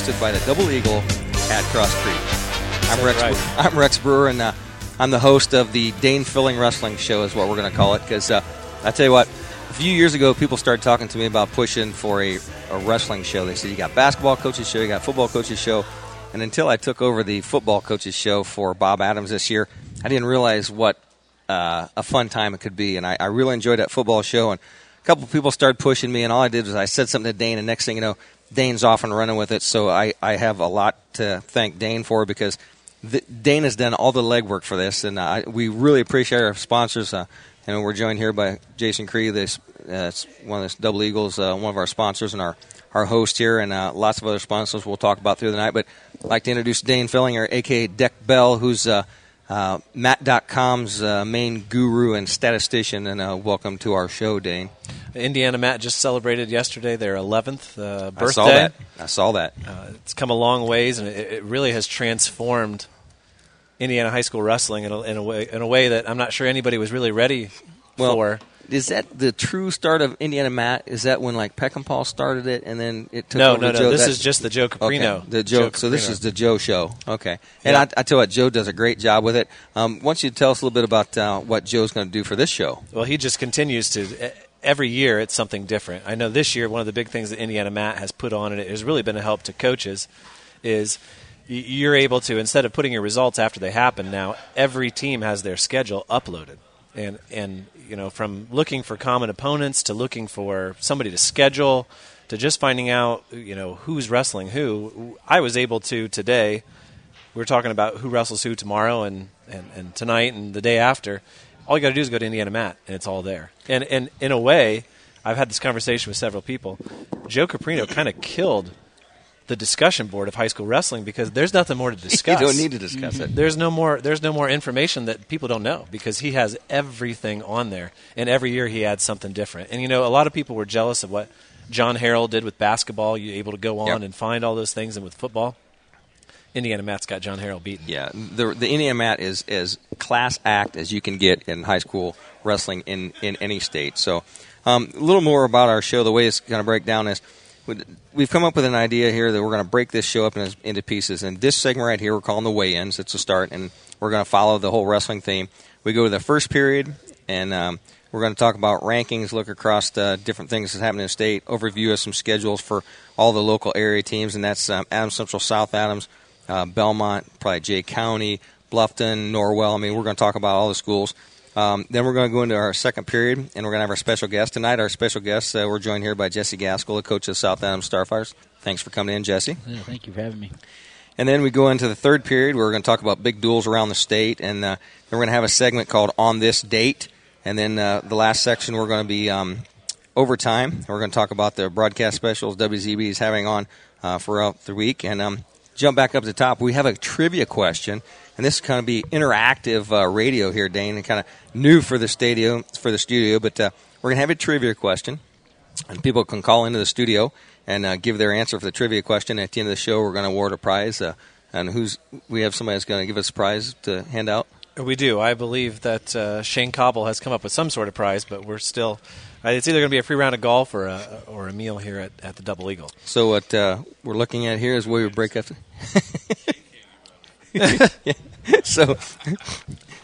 hosted by the Double Eagle at Cross Creek. I'm Rex. right. I'm Rex Brewer, and uh, I'm the host of the Dane Filling Wrestling Show, is what we're going to call it. Because uh, I tell you what, a few years ago, people started talking to me about pushing for a, a wrestling show. They said you got basketball coaches show, you got football coaches show, and until I took over the football coaches show for Bob Adams this year, I didn't realize what uh, a fun time it could be. And I, I really enjoyed that football show. And a couple of people started pushing me, and all I did was I said something to Dane, and next thing you know, Dane's off and running with it. So I, I have a lot to thank Dane for because the, Dane has done all the legwork for this, and I, we really appreciate our sponsors. Uh, and we're joined here by Jason Cree, this uh, one of the Double Eagles, uh, one of our sponsors, and our our host here, and uh, lots of other sponsors we'll talk about through the night. But I'd like to introduce Dane Fillinger, aka Deck Bell, who's uh, Mat.com's uh, main guru and statistician, and uh, welcome to our show, Dane. Indiana Mat just celebrated yesterday their 11th uh, birthday. I saw that. I saw that. Uh, it's come a long ways, and it, it really has transformed Indiana high school wrestling in a, in a way in a way that I'm not sure anybody was really ready Well, for. Is that the true start of Indiana Mat? Is that when like Peckham Paul started it, and then it took No, over no, to no. This That- is just the Joe Caprino. Okay, the Joe. so this is the Joe show. Okay, and Yeah. I, I tell you what, Joe does a great job with it. Um, why don't you tell us a little bit about uh, what Joe's going to do for this show? Well, he just continues to. e- Every year, it's something different. I know this year, one of the big things that Indiana Mat has put on, and it has really been a help to coaches, is you're able to instead of putting your results after they happen. Now, every team has their schedule uploaded, and and you know from looking for common opponents to looking for somebody to schedule to just finding out you know who's wrestling who. I was able to today we are talking about who wrestles who tomorrow and, and, and tonight and the day after. All you got to do is go to Indiana Mat, and it's all there. And and in a way, I've had this conversation with several people. Joe Caprino kind of killed the discussion board of high school wrestling because there's nothing more to discuss. You don't need to discuss it. There's no more. There's no more information that people don't know because he has everything on there, and every year he adds something different. And you know, a lot of people were jealous of what John Harrell did with basketball. You're able to go on Yep. and find all those things, and with football, Indiana Mat's got John Harrell beaten. Yeah, the the Indiana Mat is as class act as you can get in high school wrestling in, in any state. So, um, a little more about our show. The way it's going to break down is we've come up with an idea here that we're going to break this show up in, into pieces. And this segment right here, we're calling the weigh-ins. It's a start, and we're going to follow the whole wrestling theme. We go to the first period, and um, we're going to talk about rankings, look across the different things that's happening in the state, overview of some schedules for all the local area teams, and that's um, Adams Central, South Adams, uh, Bellmont, probably Jay County, Bluffton, Norwell. I mean, we're going to talk about all the schools. Um, then we're going to go into our second period, and we're going to have our special guest tonight. Our special guest, uh, we're joined here by Jesse Gaskell, the coach of South Adams Starfires. Thanks for coming in, Jesse. Yeah, thank you for having me. And then we go into the third period. Where we're going to talk about big duels around the state, and uh, then we're going to have a segment called "On This Date." And then uh, the last section, we're going to be um, overtime. We're going to talk about the broadcast specials WZB is having on uh, throughout the week. And um, jump back up to the top. We have a trivia question, and this is going to be interactive uh, radio here, Dane, and kind of new for the studio. For the studio, but uh, we're going to have a trivia question and people can call into the studio and uh, give their answer for the trivia question. At the end of the show, we're going to award a prize. Uh, and who's we have somebody that's going to give us a prize to hand out. We do. I believe that uh, Shane Cobble has come up with some sort of prize, but we're still. Uh, it's either going to be a free round of golf or a, or a meal here at, at the Double Eagle. So what uh, we're looking at here is where we break up. so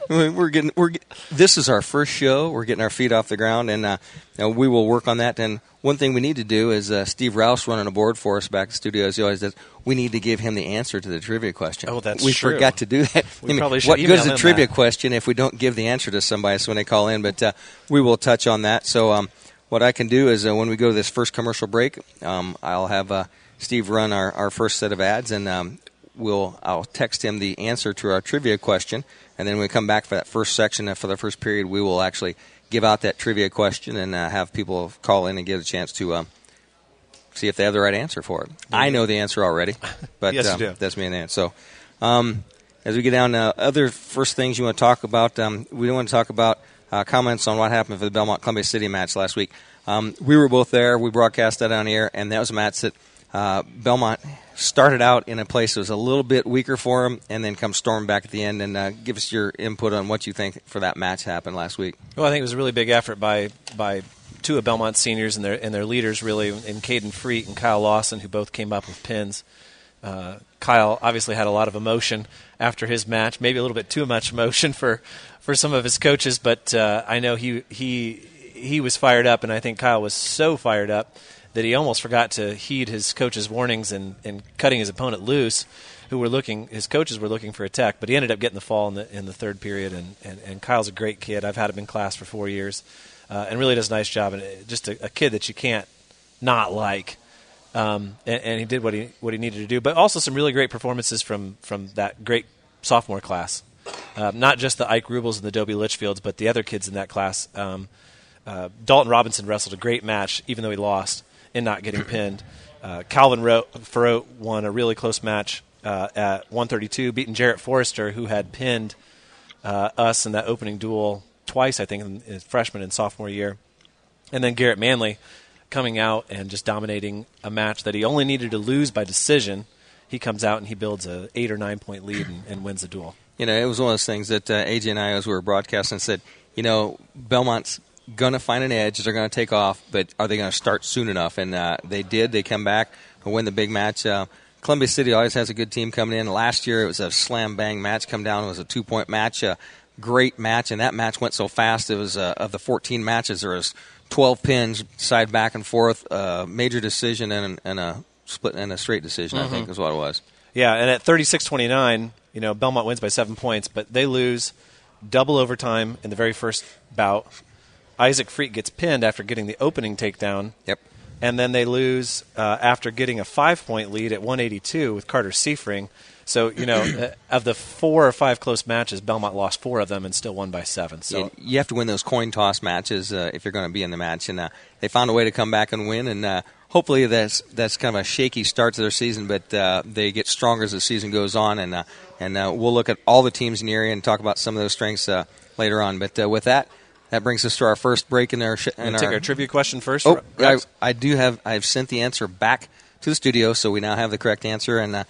we're getting we're this is our first show. We're getting our feet off the ground, and uh, you know, we will work on that. And one thing we need to do is uh, Steve Rouse running a board for us back at the studio as he always does. We need to give him the answer to the trivia question. Oh, that's we true. forgot to do that. We probably should what goes to him trivia that. question if we don't give the answer to somebody so when they call in? But uh, we will touch on that. So um, what I can do is uh, when we go to this first commercial break, um, I'll have uh, Steve run our, our first set of ads, and um, we'll I'll text him the answer to our trivia question, and then when we come back for that first section uh, for the first period, we will actually give out that trivia question and uh, have people call in and get a chance to. Um, See if they have the right answer for it. I know the answer already, but Yes, um, that's me and Ann. So, um, as we get down to other first things you want to talk about, um, we don't want to talk about uh, comments on what happened for the Bellmont Columbia City match last week. Um, we were both there. We broadcast that on air, and that was a match that uh, Bellmont started out in a place that was a little bit weaker for them, and then come storm back at the end. And uh, give us your input on what you think for that match happened last week. Well, I think it was a really big effort by by two of Bellmont's seniors and their and their leaders, really, in Caden Freet and Kyle Lawson, who both came up with pins Uh, Kyle obviously had a lot of emotion after his match, maybe a little bit too much emotion for, for some of his coaches, but uh, I know he he he was fired up, and I think Kyle was so fired up that he almost forgot to heed his coach's warnings and, and cutting his opponent loose, who were looking his coaches were looking for a tech, but he ended up getting the fall in the in the third period, and, and, and Kyle's a great kid. I've had him in class for four years, uh, and really does a nice job, and just a, a kid that you can't not like. Um, and, and, he did what he what he needed to do. But also some really great performances from from that great sophomore class. Um, not just the Ike Rubles and the Dobie Litchfields, but the other kids in that class. Um, uh, Dalton Robinson wrestled a great match, even though he lost in not getting pinned. Uh, Calvin Ro- won a really close match uh, at 132, beating Jarrett Forrester, who had pinned uh, us in that opening duel twice, I think, in, in freshman and sophomore year. And then Garrett Manley coming out and just dominating a match that he only needed to lose by decision. He comes out and he builds a eight or nine point lead and, and wins the duel. You know, it was one of those things that uh, AJ and I, as we were broadcasting, said, you know, Bellmont's going to find an edge. They're going to take off, but are they going to start soon enough? And uh, they did. They come back and win the big match. Uh, Columbia City always has a good team coming in. Last year it was a slam bang match. Come down, it was a two point match. A great match, and that match went so fast. It was uh, of the 14 matches there was 12 pins, side back and forth, uh, major decision and, and, a split and a straight decision. Mm-hmm. I think is what it was. Yeah, and at 36-29, you know Bellmont wins by seven points, but they lose double overtime in the very first bout. Isaac Freak gets pinned after getting the opening takedown. Yep. And then they lose uh, after getting a five point lead at 182 with Carter Seifring. So you know, uh, of the four or five close matches, Bellmont lost four of them and still won by seven. So you have to win those coin toss matches uh, if you're going to be in the match, and uh, they found a way to come back and win. And uh, hopefully that's that's kind of a shaky start to their season, but uh, they get stronger as the season goes on. And uh, and we'll look at all the teams in the area and talk about some of those strengths later on. But with that. That brings us to our first break in our. Sh- in our take our trivia question first. Oh, I, I, do have. I've sent the answer back to the studio, so we now have the correct answer. And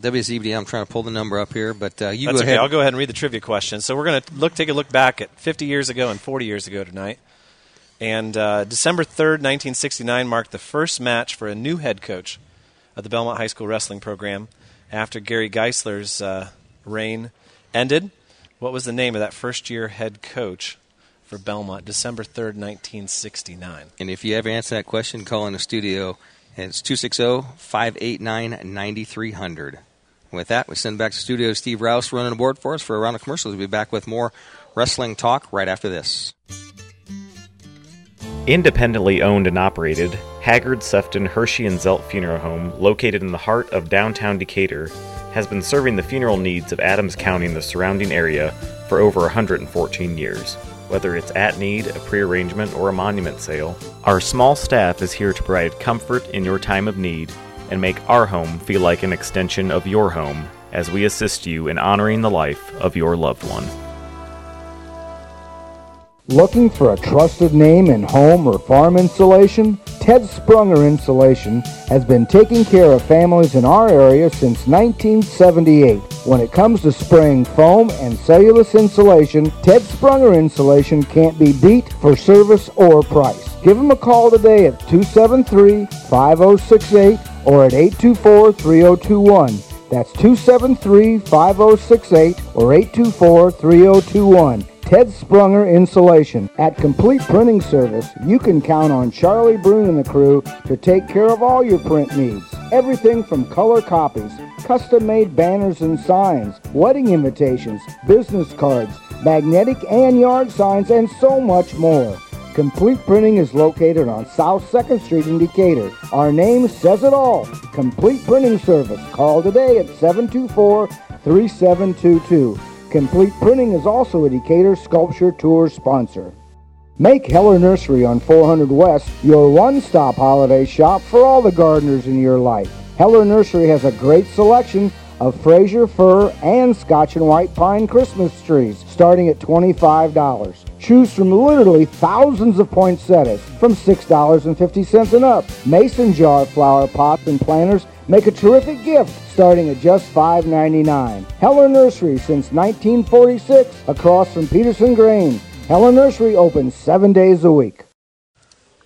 WZBD. I'm trying to pull the number up here, but uh, you That's go okay. ahead. I'll go ahead and read the trivia question. So we're going to look, take a look back at 50 years ago and 40 years ago tonight. And uh, December 3rd, 1969, marked the first match for a new head coach of the Bellmont High School wrestling program after Gary Geisler's uh, reign ended. What was the name of that first year head coach for Bellmont? December 3rd, 1969. And if you ever answer that question, call in the studio it's 260 589 9300. With that, we send back to studio Steve Rouse running the board for us for a round of commercials. We'll be back with more wrestling talk right after this. Independently owned and operated, Haggard, Sefton, Hirschy, and Zelt Funeral Home, located in the heart of downtown Decatur, has been serving the funeral needs of Adams County and the surrounding area for over 114 years. Whether it's at need, a prearrangement, or a monument sale, our small staff is here to provide comfort in your time of need and make our home feel like an extension of your home as we assist you in honoring the life of your loved one. Looking for a trusted name in home or farm insulation? Ted Sprunger Insulation has been taking care of families in our area since 1978. When it comes to spraying foam and cellulose insulation, Ted Sprunger Insulation can't be beat for service or price. Give them a call today at 273-5068 or at 824-3021. That's 273-5068 or 824-3021. Ted Sprunger Insulation. At Complete Printing Service, you can count on Charlie Brune and the crew to take care of all your print needs. Everything from color copies, custom-made banners and signs, wedding invitations, business cards, magnetic and yard signs, and so much more. Complete Printing is located on South 2nd Street in Decatur. Our name says it all. Complete Printing Service. Call today at 724 3722. Complete Printing is also a Decatur Sculpture Tour sponsor. Make Heller Nursery on 400 West your one-stop holiday shop for all the gardeners in your life. Heller Nursery has a great selection of Fraser fir and Scotch and white pine Christmas trees starting at $25. Choose from literally thousands of poinsettias from $6.50 and up. Mason jar flower pots and planters make a terrific gift starting at just $5.99. Heller Nursery since 1946 across from Peterson Grain. Heller Nursery opens seven days a week.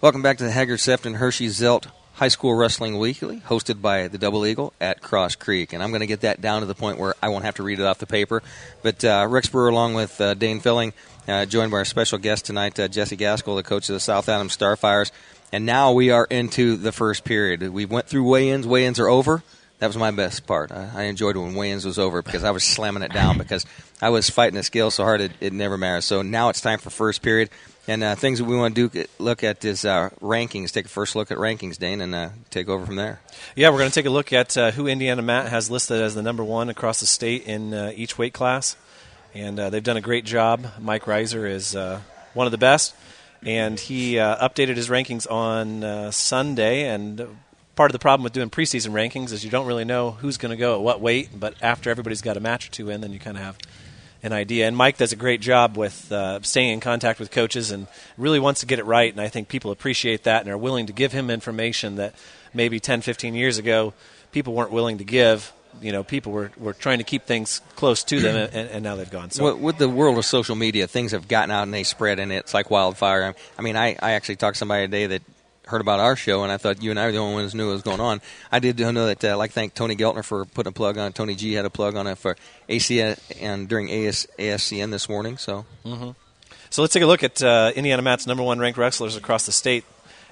Welcome back to the Haggard Sefton Hirschy Zelt High School Wrestling Weekly, hosted by the Double Eagle at Cross Creek. And I'm going to get that down to the point where I won't have to read it off the paper. But uh, Rex Brewer, along with uh, Dane Filling, uh, joined by our special guest tonight, uh, Jesse Gaskell, the coach of the South Adams Starfires. And now we are into the first period. We went through weigh-ins. Weigh-ins are over. That was my best part. I, I enjoyed when weigh-ins was over because I was slamming it down because I was fighting the scale so hard it, it never mattered. So now it's time for first period. And uh, things that we want to do look at is uh, rankings. Take a first look at rankings, Dane, and uh, take over from there. Yeah, we're going to take a look at uh, who Indiana Mat has listed as the number one across the state in uh, each weight class, and uh, they've done a great job. Mike Reiser is one of the best, and he updated his rankings on Sunday. And part of the problem with doing preseason rankings is you don't really know who's going to go at what weight. But after everybody's got a match or two in, then you kind of have an idea. And Mike does a great job with uh, staying in contact with coaches and really wants to get it right. And I think people appreciate that and are willing to give him information that maybe 10, 15 years ago people weren't willing to give. You know, people were, were trying to keep things close to them, and, and now they've gone. So, with, with the world of social media, things have gotten out and they spread, and it's like wildfire. I mean, I, I actually talked to somebody today that heard about our show, and I thought you and I were the only ones who knew what was going on. I did know that. Uh, I'd like to thank Tony Geltner for putting a plug on. Tony G had a plug on it for ACN and during AS, ASCN this morning. So, mm-hmm. so let's take a look at uh, Indiana Mat's number one ranked wrestlers across the state.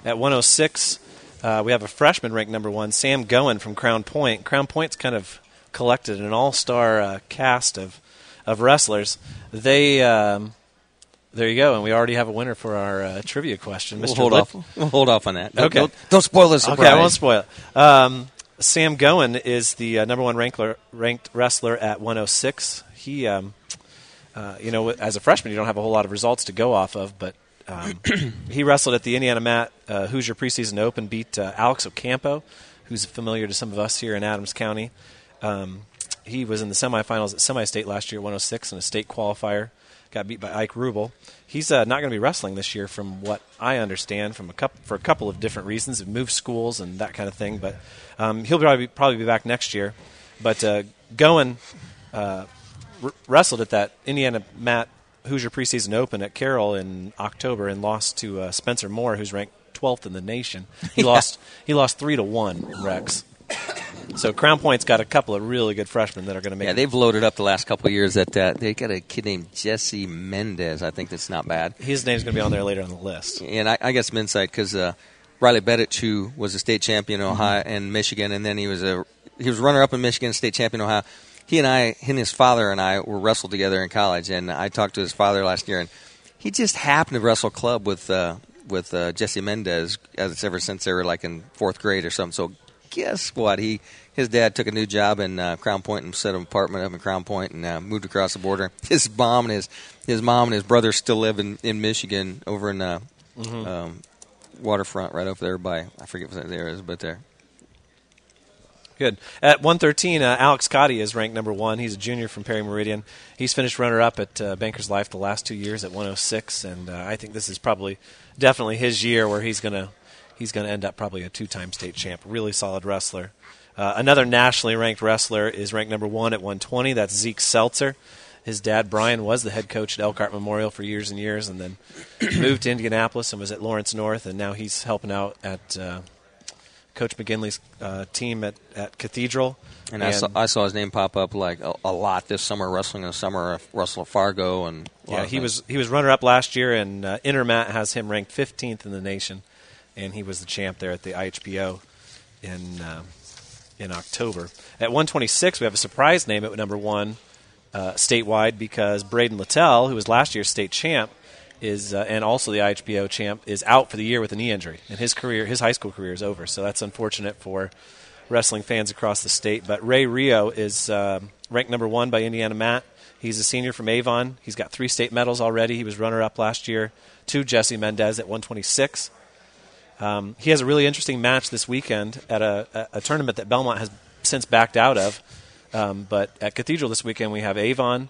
At 106, uh, we have a freshman ranked number one, Sam Goen from Crown Point. Crown Point's kind of collected an all-star uh, cast of of wrestlers. They um, there you go, and we already have a winner for our uh, trivia question. Mr. We'll hold off. We'll hold off on that. Okay, don't, don't spoil this. Okay, I won't spoil it. Um, Sam Goen is the uh, number one rankler, ranked wrestler at 106. He, um, uh, you know, as a freshman, you don't have a whole lot of results to go off of, but um, he wrestled at the Indiana Mat uh, Hoosier Preseason Open, beat uh, Alex Ocampo, who's familiar to some of us here in Adams County. Um, he was in the semifinals at semi-state last year, at 106, in a state qualifier got beat by Ike Rubel. He's uh, not going to be wrestling this year, from what I understand, from a couple, for a couple of different reasons. It moved schools and that kind of thing, but um, he'll probably be, probably be back next year. But uh, Goen uh, r- wrestled at that Indiana Mat Hoosier preseason open at Carroll in October and lost to uh, Spencer Moore, who's ranked 12th in the nation. He yeah. lost he lost three to one. Rex. So Crown Point's got a couple of really good freshmen that are going to make. Yeah, they've loaded up the last couple of years. That uh, they got a kid named Jesse Mendez. I think that's not bad. His name's going to be on there later on the list. And I, I got some insight because uh, Riley Bedich, who was a state champion in Ohio mm-hmm. and Michigan, and then he was a he was runner up in Michigan, state champion in Ohio. He and I, and his father and I were wrestled together in college, and I talked to his father last year, and he just happened to wrestle club with uh, with uh, Jesse Mendez as ever since they were like in fourth grade or something. So guess what? He his dad took a new job in uh, Crown Point and set an apartment up in Crown Point and uh, moved across the border. His mom and his his mom and his brother still live in, in Michigan over in uh, mm-hmm. um, waterfront right over there by I forget what there is, but there. Good. At 113, uh, Alex Cottey is ranked number one. He's a junior from Perry Meridian. He's finished runner up at uh, Banker's Life the last two years at 106, and uh, I think this is probably definitely his year where he's going to he's going to end up probably a two-time state champ. Really solid wrestler. Uh, another nationally ranked wrestler is ranked number one at 120. That's Zeke Seltzer. His dad, Brian, was the head coach at Elkhart Memorial for years and years, and then moved to Indianapolis and was at Lawrence North, and now he's helping out at uh, Coach McGinley's uh, team at, at Cathedral. And, and I, saw, I, saw, his name pop up like a, a lot this summer, wrestling in the summer, Russell Fargo, and yeah, he was he was runner up last year, and uh, Intermat has him ranked 15th in the nation, and he was the champ there at the IHPO in uh, in October. At 126, we have a surprise name at number one uh, statewide because Braden Littell, who was last year's state champ, is uh, and also the IHPO champ, is out for the year with a knee injury, and his career, his high school career, is over. So that's unfortunate for wrestling fans across the state. But Ray Rio is uh, ranked number one by Indiana Mat. He's a senior from Avon. He's got three state medals already. He was runner up last year to Jesse Mendez at 126. Um, he has a really interesting match this weekend at a, a, a tournament that Bellmont has since backed out of. Um, but at Cathedral this weekend, we have Avon,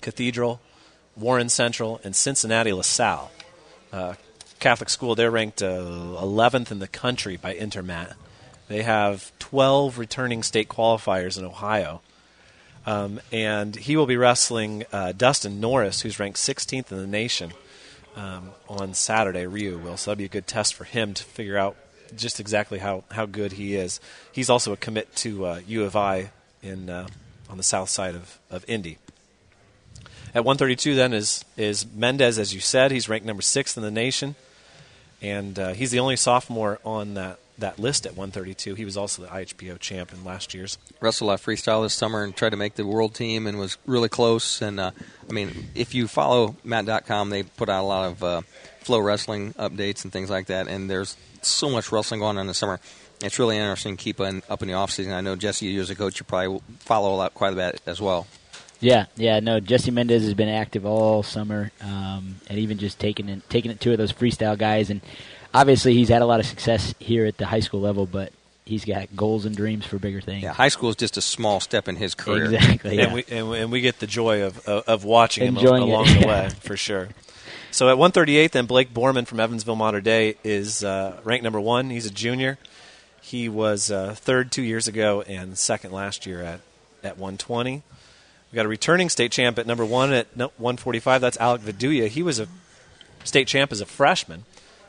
Cathedral, Warren Central, and Cincinnati LaSalle. Uh, Catholic school, they're ranked uh, 11th in the country by Intermat. They have 12 returning state qualifiers in Ohio. Um, and he will be wrestling uh, Dustin Norris, who's ranked 16th in the nation um, on Saturday. Ryu will, so that'll be a good test for him to figure out just exactly how, how good he is. He's also a commit to uh, U of I in uh, on the south side of, of Indy. At 132, then is is Mendez, as you said. He's ranked number six in the nation, and uh, he's the only sophomore on that that list at 132. He was also the IHPO champ in last year's. Wrestled a lot freestyle this summer and tried to make the world team and was really close. And uh, I mean, if you follow Matt.com, they put out a lot of uh, flow wrestling updates and things like that. And there's so much wrestling going on in the summer. It's really interesting to keep up in the off season. I know Jesse, you as a coach, you probably follow a lot quite a bit as well. Yeah, yeah, no. Jesse Mendez has been active all summer, um, and even just taking it, taking it two of those freestyle guys, and obviously he's had a lot of success here at the high school level, but he's got goals and dreams for bigger things. Yeah, high school is just a small step in his career. Exactly. Yeah. And, we, and, and we get the joy of, of, of watching Enjoying him along it. the way, for sure. So at 138, then Blake Borman from Evansville Mater Dei is uh, ranked number one. He's a junior. He was uh, third two years ago and second last year at, at 120. We got a returning state champ at number one at 145. That's Alec Viduya. He was a state champ as a freshman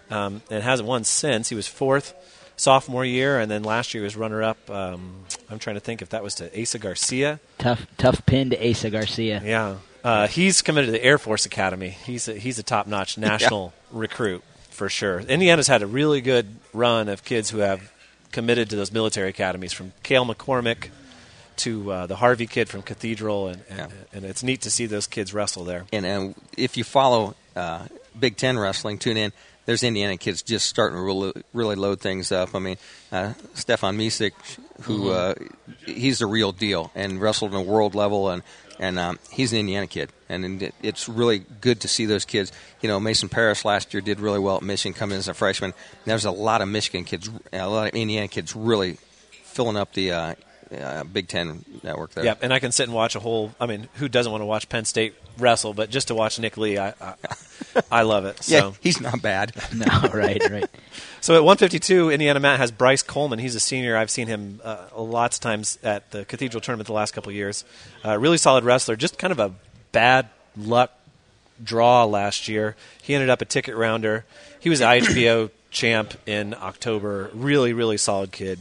um, and hasn't won since. He was fourth sophomore year, and then last year he was runner up. Um, I'm trying to think if that was to Asa Garcia. Tough, tough pin to Asa Garcia. Yeah, uh, he's committed to the Air Force Academy. He's a, he's a top notch national yeah. recruit for sure. Indiana's had a really good run of kids who have committed to those military academies, from Kale McCormick to uh, the Harvey kid from Cathedral, and, and, yeah. and, it's neat to see those kids wrestle there. And, and if you follow uh, Big Ten wrestling, tune in there's Indiana kids just starting to really, really load things up. I mean, uh, Stevan Micic, who mm-hmm. uh, he's the real deal and wrestled on a world level, and and um, he's an Indiana kid, and it's really good to see those kids. You know, Mason Parris last year did really well at Michigan, coming in as a freshman. There's a lot of Michigan kids, a lot of Indiana kids, really filling up the uh, uh, Big Ten network there. Yep, and I can sit and watch a whole. I mean, who doesn't want to watch Penn State wrestle? But just to watch Nick Lee, I I, I love it. So. Yeah, he's not bad. no, right, right. So at 152, Indiana Mat has Bryce Coleman. He's a senior. I've seen him uh, lots of times at the Cathedral tournament the last couple of years. Uh, really solid wrestler. Just kind of a bad luck draw last year. He ended up a ticket rounder. He was IHPO champ in October. Really, really solid kid.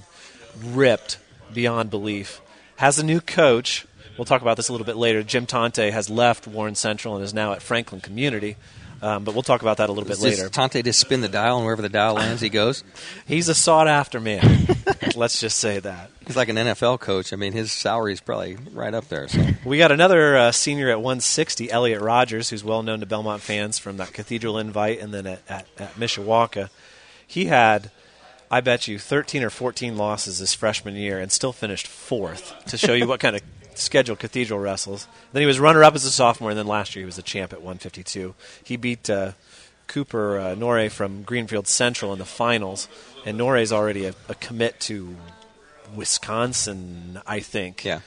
Ripped beyond belief. Has a new coach. We'll talk about this a little bit later. Jim Tonte has left Warren Central and is now at Franklin Community. Um, but we'll talk about that a little bit later. Tonte just spin the dial, and wherever the dial lands, he goes. He's a sought after man. Let's just say that. He's like an NFL coach. I mean, his salary is probably right up there. So. We got another uh, senior at 160, Elliot Rogers, who's well known to Bellmont fans from that Cathedral invite and then at, at, at Mishawaka. He had I bet you 13 or 14 losses his freshman year and still finished fourth to show you what kind of schedule Cathedral wrestles. Then he was runner up as a sophomore, and then last year he was a champ at 152. He beat uh, Cooper uh, from Greenfield Central in the finals, and Nore is already a, a commit to Wisconsin, I think. Yeah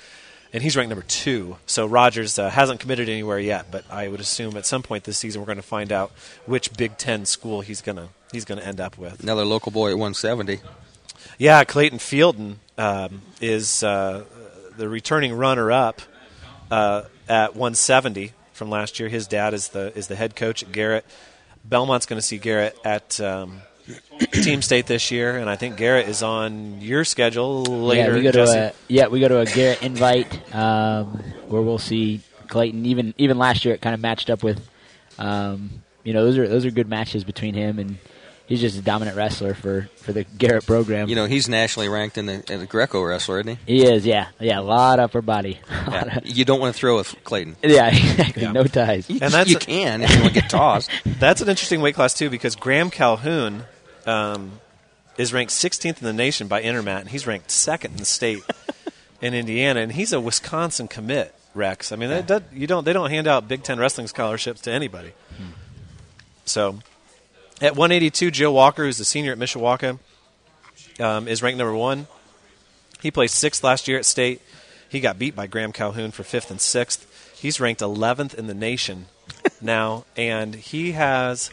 and he's ranked number two. So Rogers uh, hasn't committed anywhere yet, but I would assume at some point this season we're going to find out which Big Ten school he's going to he's going to end up with. Another local boy at 170. Yeah, Clayton Fielden um, is uh, the returning runner-up uh, at 170 from last year. His dad is the is the head coach at Garrett. Bellmont's going to see Garrett at um, Team State this year, and I think Garrett is on your schedule later. Yeah, we go Jesse. to a yeah we go to a Garrett invite um, where we'll see Clayton. Even even last year, it kind of matched up with. Um, you know, those are those are good matches between him and he's just a dominant wrestler for, for the Garrett program. You know, he's nationally ranked in the, in the Greco wrestler, isn't he? He is, yeah, yeah, a lot of upper body. Yeah. you don't want to throw with Clayton. Yeah, exactly. Yeah. No ties. You, and that's you a, can if you want to get tossed. That's an interesting weight class too because Graham Calhoun um, is ranked 16th in the nation by Intermat, and he's ranked second in the state in Indiana, and he's a Wisconsin commit. Rex. I mean, yeah. does, you don't. They don't hand out Big Ten wrestling scholarships to anybody. Hmm. So at 182, Joe Walker, who's a senior at Mishawaka, um, is ranked number one. He placed sixth last year at state. He got beat by Graham Calhoun for fifth and sixth. He's ranked 11th in the nation now, and he has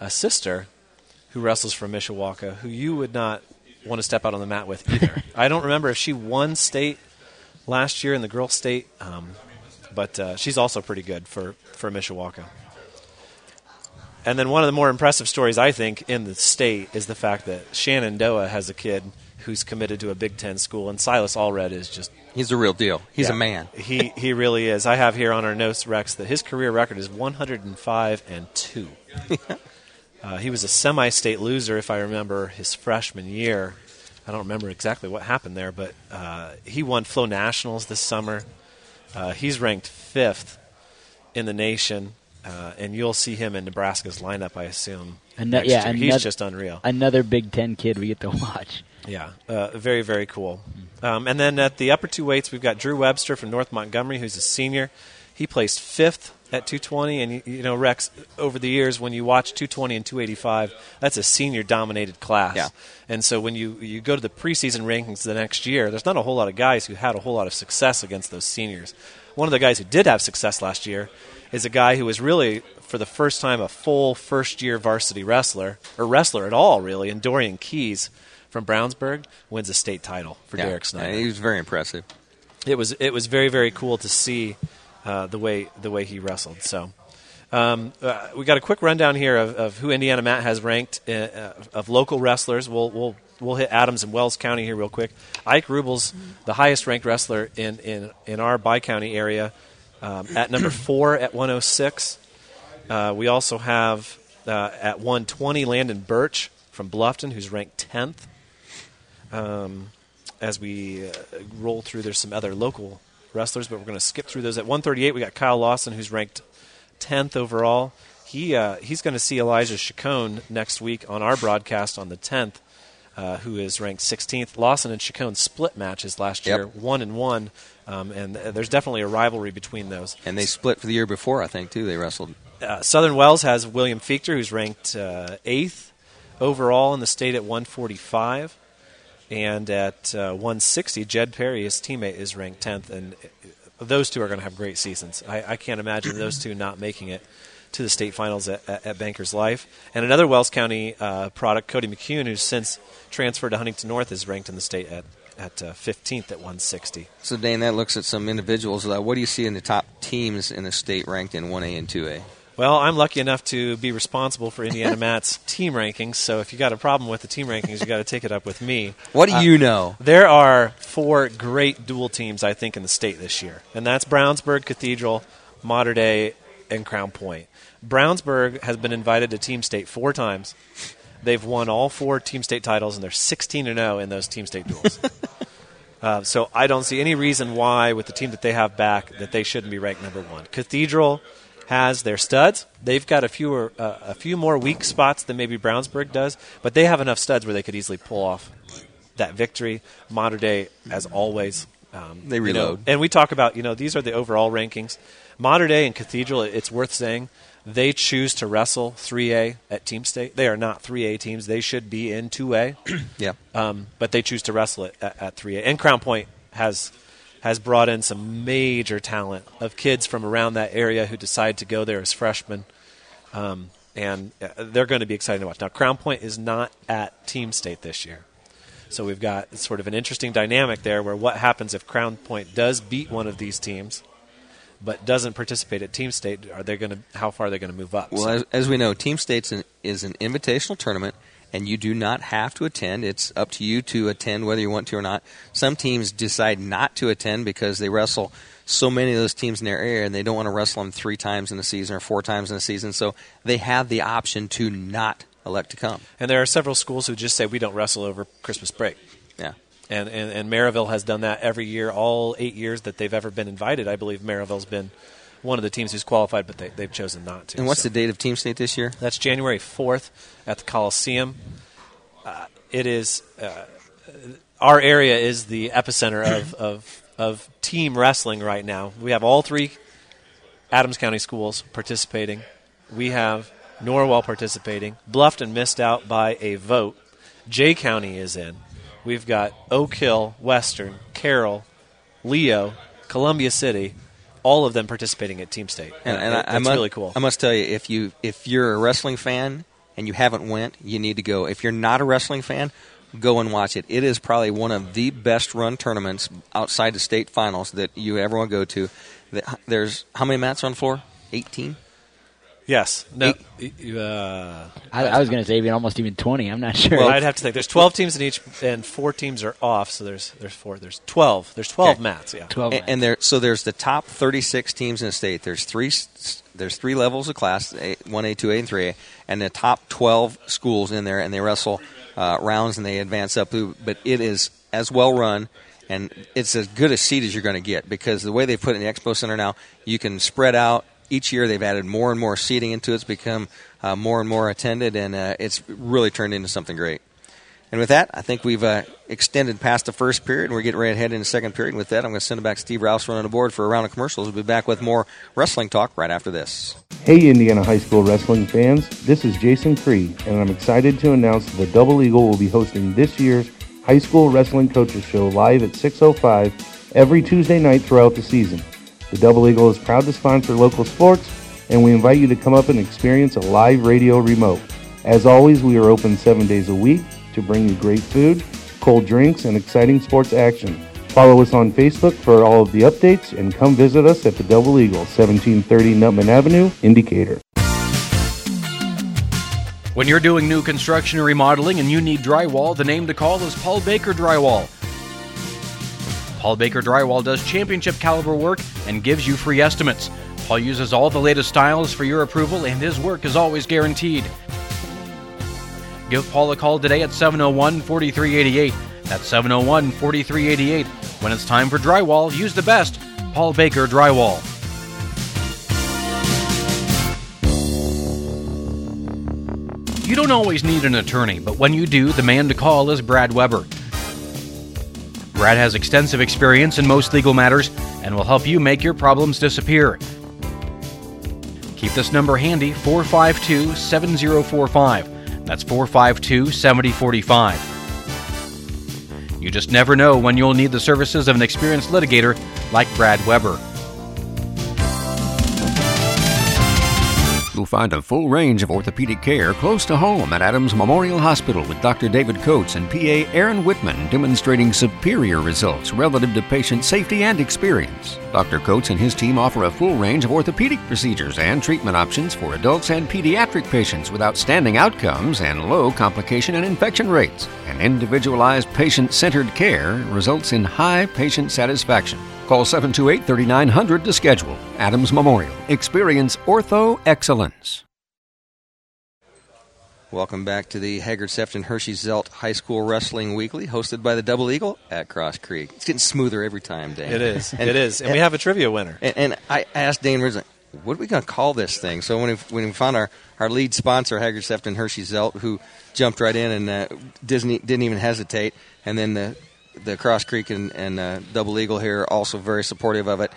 a sister who wrestles for Mishawaka who you would not want to step out on the mat with either. I don't remember if she won state last year in the girls' state, um, but uh, she's also pretty good for, for Mishawaka. and then one of the more impressive stories I think in the state is the fact that Shenandoah has a kid who's committed to a Big Ten school, and Silas Allred is just He's the real deal. He's yeah, a man. He he really is. I have here on our notes, Rex, that his career record is 105 and two. uh, he was a semi-state loser, if I remember, his freshman year. I don't remember exactly what happened there, but uh, he won Flow Nationals this summer. Uh, he's ranked fifth in the nation, uh, and you'll see him in Nebraska's lineup, I assume. Ano- next yeah, another- he's just unreal. Another Big Ten kid we get to watch. Yeah, uh, very, very cool. Um, and then at the upper two weights, we've got Drew Webster from North Montgomery, who's a senior. He placed fifth at 220. And, you, you know, Rex, over the years, when you watch 220 and 285, that's a senior dominated class. Yeah. And so when you, you go to the preseason rankings the next year, there's not a whole lot of guys who had a whole lot of success against those seniors. One of the guys who did have success last year is a guy who was really, for the first time, a full first year varsity wrestler, or wrestler at all, really, and Dorian Keys from Brownsburg wins a state title for Yeah. Derek Snyder. And he was very impressive. It was it was very very cool to see uh, the way the way he wrestled. So. Um, uh, we got a quick rundown here of, of who Indiana Mat has ranked uh, uh, of local wrestlers. We'll, we'll we'll hit Adams and Wells County here real quick. Ike Rubel's the highest ranked wrestler in in, in our Bi County area um, at number four at 106. Uh, we also have uh, at 120 Landon Birch from Bluffton, who's ranked 10th. Um, as we uh, roll through, there's some other local wrestlers, but we're going to skip through those. At 138, we got Kyle Lawson, who's ranked 10th overall. He uh, he's going to see Elijah Chacon next week on our broadcast on the 10th, uh, who is ranked 16th. Lawson and Chacon split matches last Yep. year, one and one, um, and uh, there's definitely a rivalry between those. And they split for the year before, I think, too. They wrestled. Uh, Southern Wells has William Fichter, who's ranked uh, eighth overall in the state at 145. And at uh, 160, Jed Perry, his teammate, is ranked 10th. And uh, those two are going to have great seasons. I, I can't imagine those two not making it to the state finals at, at, at Bankers Life. And another Wells County uh, product, Cody McCune, who's since transferred to Huntington North, is ranked in the state at, at uh, 15th at 160. So, Dane, that looks at some individuals. Uh, what do you see in the top teams in the state ranked in 1A and 2A? Well, I'm lucky enough to be responsible for Indiana Mat's team rankings. So if you got a problem with the team rankings, you got to take it up with me. What do Uh, you know? There are four great dual teams, I think, in the state this year, and that's Brownsburg, Cathedral, Mater Dei, and Crown Point. Brownsburg has been invited to Team State four times. They've won all four Team State titles, and they're 16 and 0 in those Team State duels. uh, so I don't see any reason why, with the team that they have back, that they shouldn't be ranked number one. Cathedral has their studs. They've got a fewer, uh, a few more weak spots than maybe Brownsburg does, but they have enough studs where they could easily pull off that victory. Mater Dei, as always, um, They you know, reload. and we talk about you know these are the overall rankings. Mater Dei and Cathedral, it's worth saying they choose to wrestle 3A at Team State. They are not 3A teams. They should be in 2A, Yeah. um, but they choose to wrestle it at, at 3A. And Crown Point has has brought in some major talent of kids from around that area who decide to go there as freshmen. Um, and uh, they're going to be exciting to watch. Now, Crown Point is not at Team State this year. So we've got sort of an interesting dynamic there where what happens if Crown Point does beat one of these teams but doesn't participate at Team State? Are they going to how far are they going to move up? Well, So- as, as we know, Team States an, is an invitational tournament, and you do not have to attend. It's up to you to attend whether you want to or not. Some teams decide not to attend because they wrestle so many of those teams in their area, and they don't want to wrestle them three times in the season or four times in the season. So they have the option to not elect to come. and there are several schools who just say we don't wrestle over Christmas break. Yeah. And, and and Maryville has done that every year, all eight years that they've ever been invited. I believe Maryville's been one of the teams who's qualified, but they, they've chosen not to. And what's so. the date of Team State this year? That's January 4th at the Coliseum. Uh, it is uh, our area is the epicenter of, of of team wrestling right now. We have all three Adams County schools participating. We have Norwell participating. Bluffton missed out by a vote. Jay County is in. We've got Oak Hill, Western, Carroll, Leo, Columbia City, all of them participating at Team State. And, and I, that's I must, really cool. I must tell you, if you if you're a wrestling fan and you haven't went, you need to go. If you're not a wrestling fan, go and watch it. It is probably one of the best run tournaments outside the state finals that you ever want to go to. There's how many mats on the floor? Eighteen. Yes. No. Uh, I, I was going to say even almost even 20. I'm not sure. well, I'd have to think. There's 12 teams in each, and four teams are off. So there's there's four. There's 12. There's 12 Okay. mats. Yeah. 12. and, and there so there's the top 36 teams in the state there's three there's three levels of class 1a 2a and 3a and the top 12 schools in there and they wrestle uh, rounds and they advance up but it is as well run and it's as good a seat as you're going to get because the way they put it in the expo center now you can spread out each year they've added more and more seating into it it's become uh, more and more attended and uh, it's really turned into something great and with that, I think we've uh, extended past the first period, and we're getting ready to head into the second period. And with that, I'm going to send it back to Steve Rouse running the board for a round of commercials. We'll be back with more wrestling talk right after this. Hey, Indiana High School wrestling fans, this is Jason Cree, and I'm excited to announce that the Double Eagle will be hosting this year's High School Wrestling Coaches Show live at 6.05 every Tuesday night throughout the season. The Double Eagle is proud to sponsor local sports, and we invite you to come up and experience a live radio remote. As always, we are open seven days a week to bring you great food, cold drinks, and exciting sports action. Follow us on Facebook for all of the updates and come visit us at the Double Eagle, 1730 Nuttman Avenue, in Decatur. When you're doing new construction or remodeling and you need drywall, the name to call is Paul Baker Drywall. Paul Baker Drywall does championship caliber work and gives you free estimates. Paul uses all the latest styles for your approval, and his work is always guaranteed. Give Paul a call today at 701 4388. That's 701 4388. When it's time for drywall, use the best Paul Baker Drywall. You don't always need an attorney, but when you do, the man to call is Brad Weber. Brad has extensive experience in most legal matters and will help you make your problems disappear. Keep this number handy 452 7045. That's 452 7045. You just never know when you'll need the services of an experienced litigator like Brad Weber. You'll find a full range of orthopedic care close to home at Adams Memorial Hospital with Dr. David Coates and PA Aaron Whitman demonstrating superior results relative to patient safety and experience. Dr. Coates and his team offer a full range of orthopedic procedures and treatment options for adults and pediatric patients with outstanding outcomes and low complication and infection rates. And individualized patient centered care results in high patient satisfaction. Call 728 3900 to schedule. Adams Memorial. Experience ortho excellence. Welcome back to the Haggard Sefton Hirschy Zelt High School Wrestling Weekly, hosted by the Double Eagle at Cross Creek. It's getting smoother every time, Dan. It is. And- it is. And we have a trivia winner. And, and I asked Dane Ridge, like, what are we going to call this thing? So when we, when we found our, our lead sponsor, Haggard Sefton Hirschy Zelt, who jumped right in and uh, Disney didn't even hesitate, and then the the Cross Creek and, and uh, Double Eagle here also very supportive of it.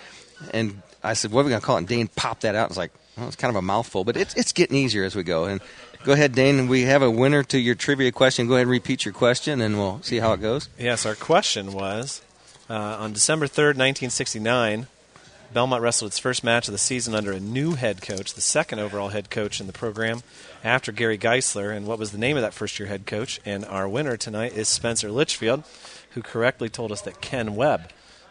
And I said, what are we going to call it? And Dane popped that out. and was like, well, it's kind of a mouthful, but it's it's getting easier as we go. And go ahead, Dane. We have a winner to your trivia question. Go ahead and repeat your question, and we'll see how it goes. Yes, our question was uh, on December 3rd, 1969, Bellmont wrestled its first match of the season under a new head coach, the second overall head coach in the program after Gary Geisler. And what was the name of that first year head coach? And our winner tonight is Spencer Litchfield, who correctly told us that Ken Webb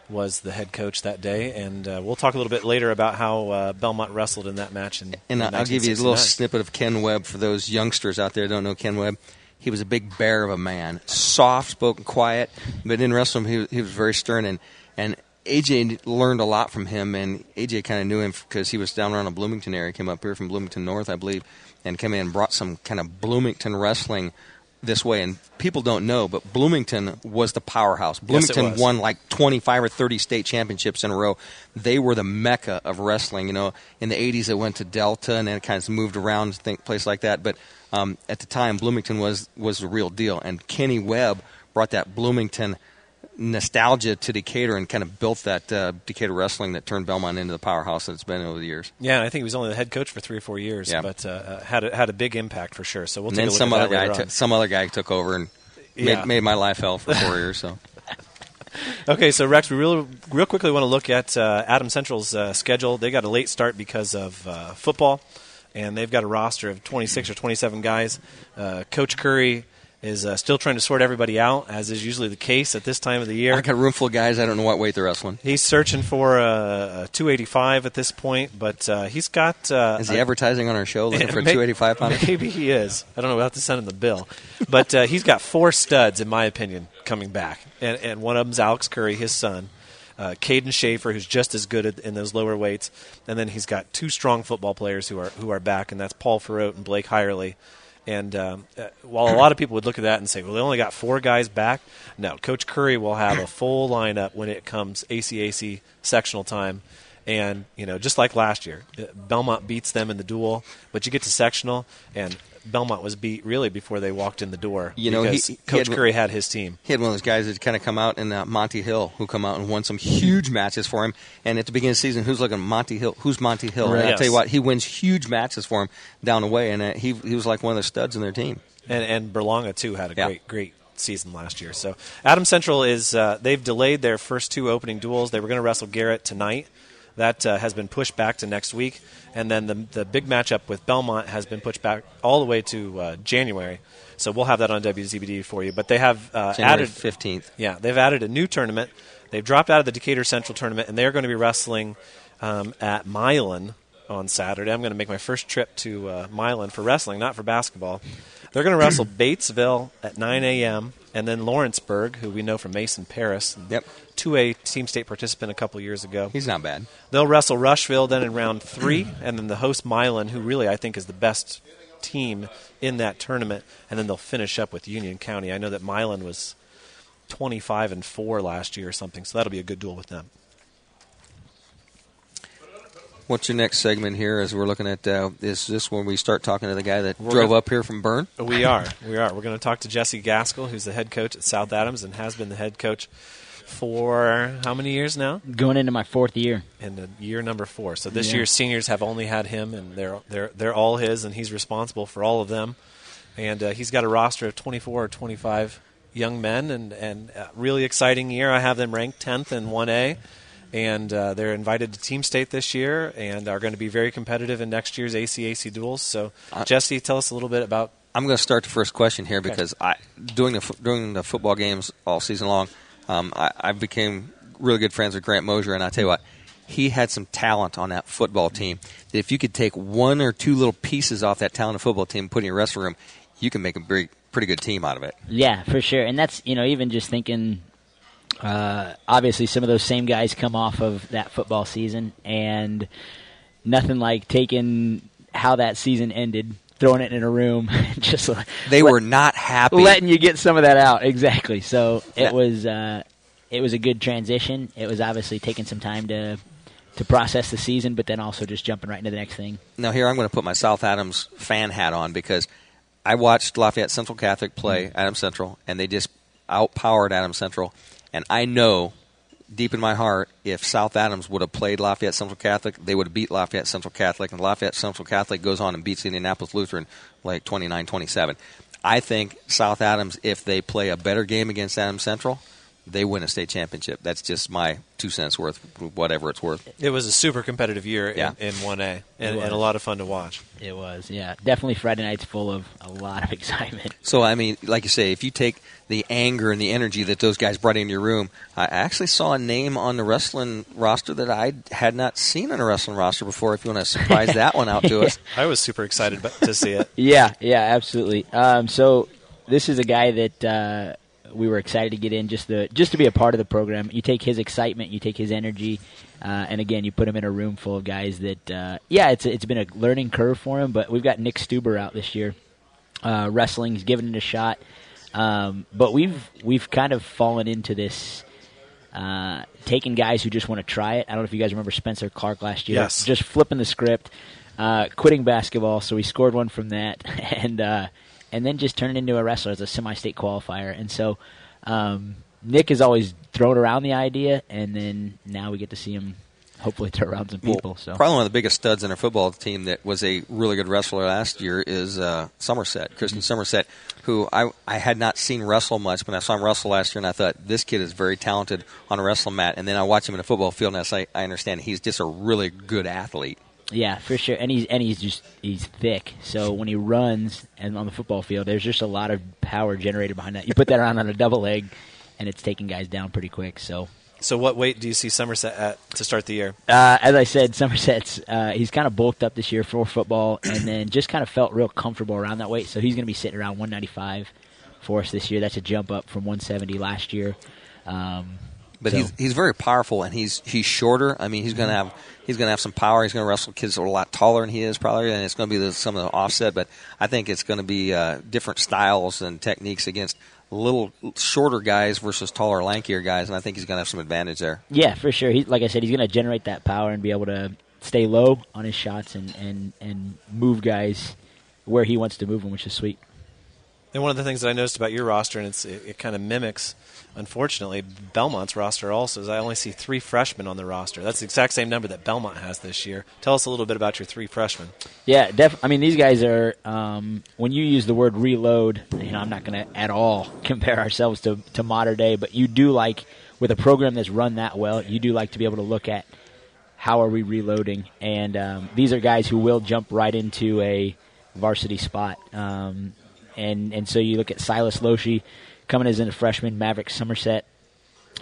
was the head coach that day. And uh, we'll talk a little bit later about how uh, Bellmont wrestled in that match. In, And in I'll give you a little snippet of Ken Webb for those youngsters out there that don't know Ken Webb. He was a big bear of a man, soft spoken, quiet, but in wrestling he, was- he was very stern. And, and AJ learned a lot from him, and AJ kind of knew him because he was down around the Bloomington area. Came up here from Bloomington North, I believe, and came in and brought some kind of Bloomington wrestling this way. And people don't know, but Bloomington was the powerhouse. Bloomington was. won like 25 or 30 state championships in a row. They were the mecca of wrestling. You know, in the 80s it went to Delta and then it kind of moved around to think place like that. But um, at the time, Bloomington was was the real deal. And Kenny Webb brought that Bloomington nostalgia to Decatur and kind of built that uh, Decatur wrestling that turned Bellmont into the powerhouse that it's been over the years. Yeah, and I think he was only the head coach for three or four years, Yeah. but uh, uh, had a, had a big impact for sure. So we'll and take then a look some at other guy, on. some other guy took over and Yeah. made, made my life hell for four years. So Okay, so Rex, we real real quickly want to look at uh, Adam Central's uh, schedule. They got a late start because of uh, football, and they've got a roster of 26 or 27 guys. Uh, Coach Curry is uh, still trying to sort everybody out, as is usually the case at this time of the year. I got a room full of guys. I don't know what weight they're wrestling. He's searching for a, a 285 at this point, but uh, he's got. Uh, Is he a- advertising on our show looking for a May- 285 pounder? Maybe he is. I don't know. We'll have to send him the bill. But uh, he's got four studs, in my opinion, coming back. And, and one of them's Alex Curry, his son. Uh, Caden Schaefer, who's just as good at, in those lower weights. And then he's got two strong football players who are, who are back, and that's Paul Farrote and Blake Hirely. And um, while a lot of people would look at that and say, well, they only got four guys back, no. Coach Curry will have a full lineup when it comes ACAC sectional time. And, you know, just like last year, Bellmont beats them in the duel, but you get to sectional, and Bellmont was beat really before they walked in the door. You know, he- because he Coach had- Curry had his team. He had one of those guys that kind of come out in uh, Monty Hill, who come out and won some huge matches for him. And at the beginning of the season, who's looking Monty Hill? Who's Monty Hill? Right. And I'll tell you what, he wins huge matches for him down the way, and uh, he he was like one of the studs in their team. And, and Berlanga, too, had a Yeah. great, great season last year. So Adam Central is, uh, they've delayed their first two opening duels. They were going to wrestle Garrett tonight. That uh, has been pushed back to next week. And then the, the big matchup with Bellmont has been pushed back all the way to uh, January. So we'll have that on WZBD for you. But they have uh, January added 15th. Yeah, they've added a new tournament. They've dropped out of the Decatur Central tournament, and they're going to be wrestling um, at Milan on Saturday. I'm going to make my first trip to uh, Milan for wrestling, not for basketball. They're going to wrestle Batesville at 9 a.m. and then Lawrenceburg, who we know from Mason Parris, Yep. 2A team state participant a couple years ago. He's not bad. They'll wrestle Rushville then in round three, and then the host Milan, who really I think is the best team in that tournament, and then they'll finish up with Union County. I know that Milan was 25 and four last year or something, so that'll be a good duel with them. What's your next segment here? As we're looking at, uh, is this when we start talking to the guy that We're drove gonna- up here from Bern? We are, we are. We're going to talk to Jesse Gaskell, who's the head coach at South Adams and has been the head coach for how many years now? Going into my fourth year. in the year number four. So this Yeah. year's seniors have only had him, and they're they're they're all his, and he's responsible for all of them. And uh, he's got a roster of 24 or 25 young men, and and uh, really exciting year. I have them ranked 10th in 1A, and uh, they're invited to Team State this year, and are going to be very competitive in next year's ACAC duels. So Uh, Jesse, tell us a little bit about. I'm going to start the first question here because I doing the doing the football games all season long. Um, I, I became really good friends with Grant Mosier, and I tell you what, he had some talent on that football team. That if you could take one or two little pieces off that talented football team, put in your wrestling room, you can make a pretty pretty good team out of it. Yeah, for sure. And that's you know even just thinking. Uh, obviously, some of those same guys come off of that football season, and nothing like taking how that season ended, throwing it in a room, just They let- were not happy. letting you get some of that out. Exactly. So it was uh, it was a good transition. It was obviously taking some time to to process the season, but then also just jumping right into the next thing. Now here I'm going to put my South Adams fan hat on because I watched Lafayette Central Catholic play Adams Central, and they just outpowered Adams Central. And I know deep in my heart, if South Adams would have played Lafayette Central Catholic, they would have beat Lafayette Central Catholic, and Lafayette Central Catholic goes on and beats Indianapolis Lutheran like 29-27. I think South Adams, if they play a better game against Adams Central, they win a state championship. That's just my two cents worth, whatever it's worth. It was a super competitive year Yeah. in, in 1A, and, and a lot of fun to watch. It was, yeah, definitely Friday nights full of a lot of excitement. So I mean, like you say, if you take the anger and the energy that those guys brought into your room, I actually saw a name on the wrestling roster that I had not seen on a wrestling roster before. If you want to surprise that one out to us, I was super excited to see it. Yeah, yeah, absolutely. Um, so this is a guy that uh, we were excited to get in just to just to be a part of the program. You take his excitement, you take his energy, uh, and again, you put him in a room full of guys that uh, yeah, it's it's been a learning curve for him. But we've got Nick Stuber out this year. Uh, wrestling, he's giving it a shot, um, but we've we've kind of fallen into this. Uh, taking guys who just want to try it. I don't know if you guys remember Spencer Clark last year. Yes. Just flipping the script, uh, quitting basketball. So we scored one from that, and uh, and then just turning into a wrestler as a semi-state qualifier. And so um, Nick has always thrown around the idea, and then now we get to see him hopefully throw around some people. So probably one of the biggest studs in our football team that was a really good wrestler last year is uh, Somerset, Kristen Somerset, who I I had not seen wrestle much, but I saw him wrestle last year, and I thought this kid is very talented on a wrestling mat. And then I watch him in a football field, and I say I understand he's just a really good athlete. Yeah, for sure. And he's and he's just he's thick. So when he runs and on the football field, there's just a lot of power generated behind that. You put that around on a double leg, and it's taking guys down pretty quick. So So, what weight do you see Somerset at to start the year? Uh, as I said, Somerset's uh, he's kind of bulked up this year for football, and then just kind of felt real comfortable around that weight. So he's going to be sitting around 195 for us this year. That's a jump up from 170 last year. Um, But so- he's he's very powerful, and he's he's shorter. I mean, he's going to have he's going to have some power. He's going to wrestle kids that are a lot taller than he is, probably, and it's going to be the, some of the offset. But I think it's going to be uh, different styles and techniques against little shorter guys versus taller, lankier guys, and I think he's going to have some advantage there. yeah, for sure. He, like I said, he's going to generate that power and be able to stay low on his shots and, and, and move guys where he wants to move them, which is sweet. And one of the things that I noticed about your roster, and it's, it, it kind of mimics, unfortunately, Bellmont's roster also, is I only see three freshmen on the roster. That's the exact same number that Bellmont has this year. Tell us a little bit about your three freshmen. Yeah, def- I mean, these guys are. Um, when you use the word reload, you know, I'm not going to at all compare ourselves to to modern day, but you do like with a program that's run that well, you do like to be able to look at how are we reloading, and um, these are guys who will jump right into a varsity spot. Um, and and so you look at Silas Loshi coming as a freshman, Maverick Somerset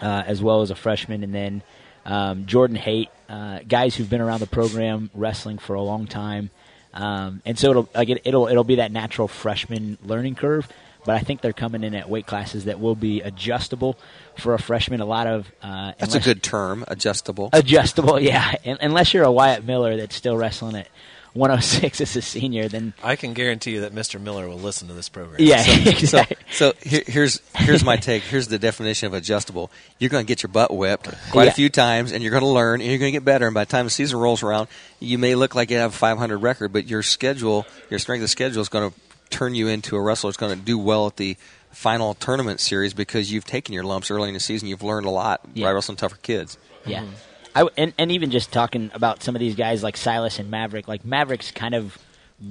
uh, as well as a freshman, and then um, Jordan Haight, uh, guys who've been around the program wrestling for a long time, um, and so it'll like it, it'll it'll be that natural freshman learning curve. But I think they're coming in at weight classes that will be adjustable for a freshman. A lot of uh, That's a good term, adjustable. adjustable, yeah. Un- unless you're a Wyatt Miller that's still wrestling at 106 as a senior, then I can guarantee you that Mr. Miller will listen to this program. yeah, So, exactly. so here, here's here's my take. Here's the definition of adjustable. You're going to get your butt whipped quite Yeah. a few times, and you're going to learn, and you're going to get better. And by the time the season rolls around, you may look like you have a 500 record, but your schedule, your strength of schedule, is going to turn you into a wrestler. It's going to do well at the final tournament series because you've taken your lumps early in the season. You've learned a lot Yeah. by wrestling tougher kids. Yeah. Mm-hmm. I and, and even just talking about some of these guys like Silas and Maverick, like Maverick's kind of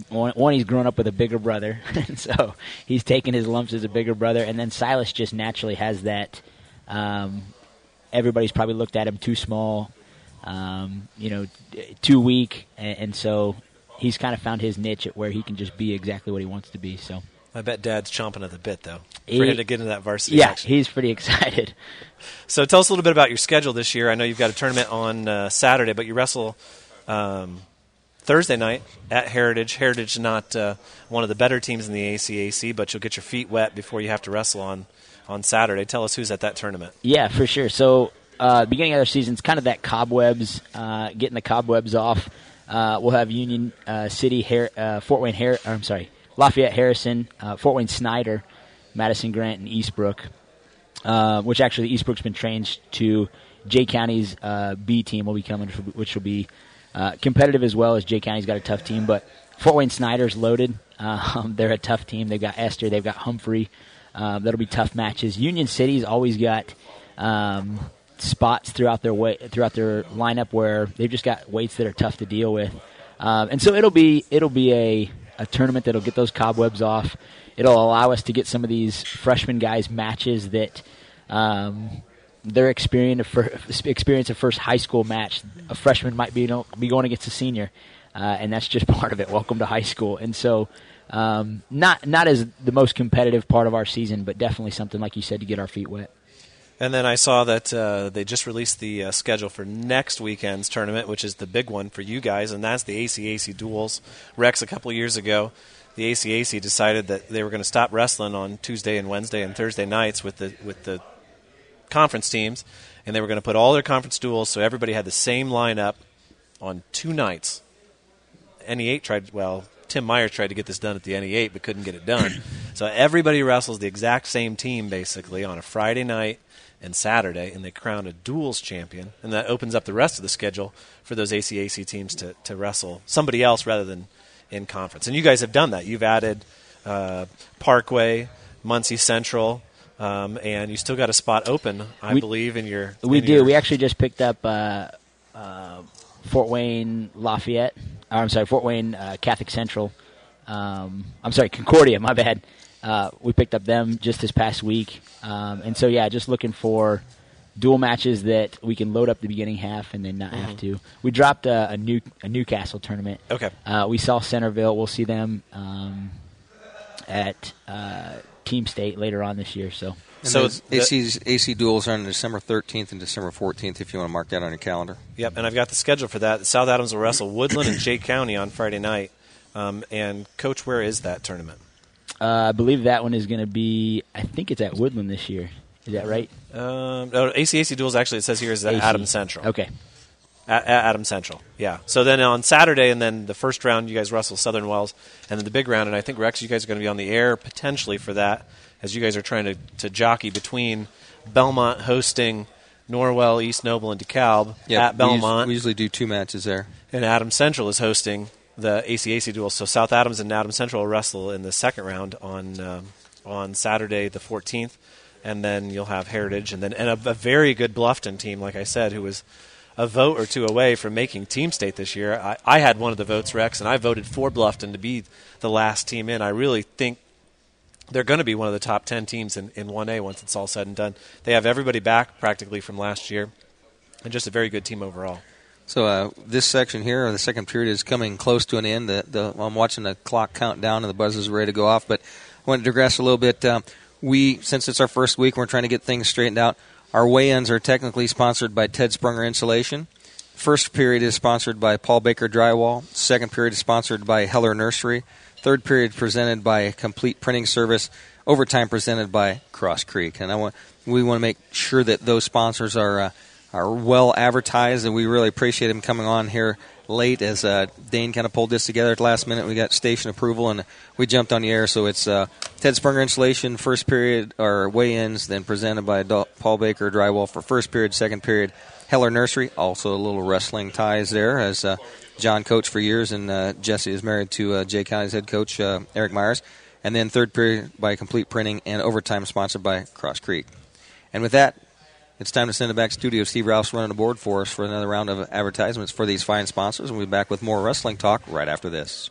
one, one he's grown up with a bigger brother, and so he's taken his lumps as a bigger brother, and then Silas just naturally has that. Um, everybody's probably looked at him too small, um, you know, too weak, and, and so he's kind of found his niche at where he can just be exactly what he wants to be. So I bet Dad's chomping at the bit, though, for He- him to get into that varsity yeah, action. he's pretty excited. So tell us a little bit about your schedule this year. I know you've got a tournament on uh, Saturday, but you wrestle um, Thursday night at Heritage. Heritage not uh, one of the better teams in the ACAC, but you'll get your feet wet before you have to wrestle on on Saturday. Tell us who's at that tournament. Yeah, for sure. So, uh, beginning of the season, it's kind of that cobwebs, uh, getting the cobwebs off. Uh, we'll have Union uh, City, Har- uh, Fort Wayne, Har- I'm sorry, Lafayette, Harrison, uh, Fort Wayne, Snyder, Madison Grant, and Eastbrook. Uh, which actually Eastbrook's been trained to Jay County's uh, B team will be coming, which will be uh, competitive as well as Jay County's got a tough team. But Fort Wayne Snyder's loaded. Um, they're a tough team. They've got Esther. They've got Humphrey. Um, that'll be tough matches. Union City's always got um, spots throughout their way, throughout their lineup where they've just got weights that are tough to deal with, um, and so it'll be it'll be a, a tournament that'll get those cobwebs off. It'll allow us to get some of these freshman guys matches that um, their experience of fir- experience of first high school match. A freshman might be you know, be going against a senior, uh, and that's just part of it. Welcome to high school, and so. Um, not not as the most competitive part of our season, but definitely something like you said to get our feet wet. And then I saw that uh, they just released the uh, schedule for next weekend's tournament, which is the big one for you guys, and that's the ACAC duels. Rex, a couple years ago, the ACAC decided that they were going to stop wrestling on Tuesday and Wednesday and Thursday nights with the with the conference teams, and they were going to put all their conference duels so everybody had the same lineup on two nights. NE8 tried, well, Tim Meyer tried to get this done at the NE8 but couldn't get it done. so everybody wrestles the exact same team basically on a Friday night and Saturday, and they crown a duels champion, and that opens up the rest of the schedule for those ACAC teams to, to wrestle somebody else rather than in conference. And you guys have done that. You've added uh, Parkway, Muncie Central, um, and you still got a spot open, I We- believe, in your. We in do. your- We actually just picked up uh, uh, Fort Wayne Lafayette. Or, I'm sorry, Fort Wayne uh, Catholic Central. Um, I'm sorry, Concordia. My bad. Uh, we picked up them just this past week, um, and so yeah, just looking for dual matches that we can load up the beginning half and then not Mm-hmm. have to. We dropped a, a new a Newcastle tournament. Okay. Uh, we saw Centerville. We'll see them um, at uh, Team State later on this year. So And So those the- AC's, AC duels are on December 13th and December 14th if you want to mark that on your calendar. Yep, and I've got the schedule for that. South Adams will wrestle Woodland and Jay County on Friday night. Um, and coach, where is that tournament? uh, I believe that one is going to be. I think it's at Woodland this year. Is that right? Um, no, ACAC duels actually it says here is at AC. Adams Central. Okay. At, at Adams Central, yeah. So then on Saturday, and then the first round, you guys wrestle Southern Wells, and then the big round. And I think Rex, you guys are going to be on the air potentially for that, as you guys are trying to, to jockey between Bellmont hosting Norwell, East Noble, and DeKalb Yeah, at Bellmont, We, usually do two matches there. and Adam Central is hosting the ACAC duel. So South Adams and Adam Central will wrestle in the second round on um, on Saturday the 14th, and then you'll have Heritage, and then and a, a very good Bluffton team, like I said, who was a vote or two away from making Team State this year. I, I had one of the votes, Rex, and I voted for Bluffton to be the last team in. I really think they're going to be one of the top 10 teams in, in 1A once it's all said and done. They have everybody back practically from last year, and just a very good team overall. So uh, this section here, the second period, is coming close to an end. The, the, I'm watching the clock count down, and the buzz is ready to go off. But I want to digress a little bit. Um, we, since it's our first week, we're trying to get things straightened out. Our weigh-ins are technically sponsored by Ted Sprunger Insulation. First period is sponsored by Paul Baker Drywall. Second period is sponsored by Heller Nursery. Third period presented by Complete Printing Service. Overtime presented by Cross Creek. And I want we want to make sure that those sponsors are uh, are well advertised, and we really appreciate them coming on here late as uh, Dane kind of pulled this together at the last minute. We got station approval, and we jumped on the air. So it's uh, Ted Sprunger Insulation, first period, or weigh-ins, then presented by Paul Baker Drywall for first period, second period. Heller Nursery, also a little wrestling ties there, as uh, John coached for years, and uh, Jesse is married to uh, Jay County's head coach, uh, Eric Myers. And then third period by Complete Printing, and overtime sponsored by Cross Creek. And with that, it's time to send it back to studio. Steve Rouse running the board for us for another round of advertisements for these fine sponsors. And we'll be back with more wrestling talk right after this.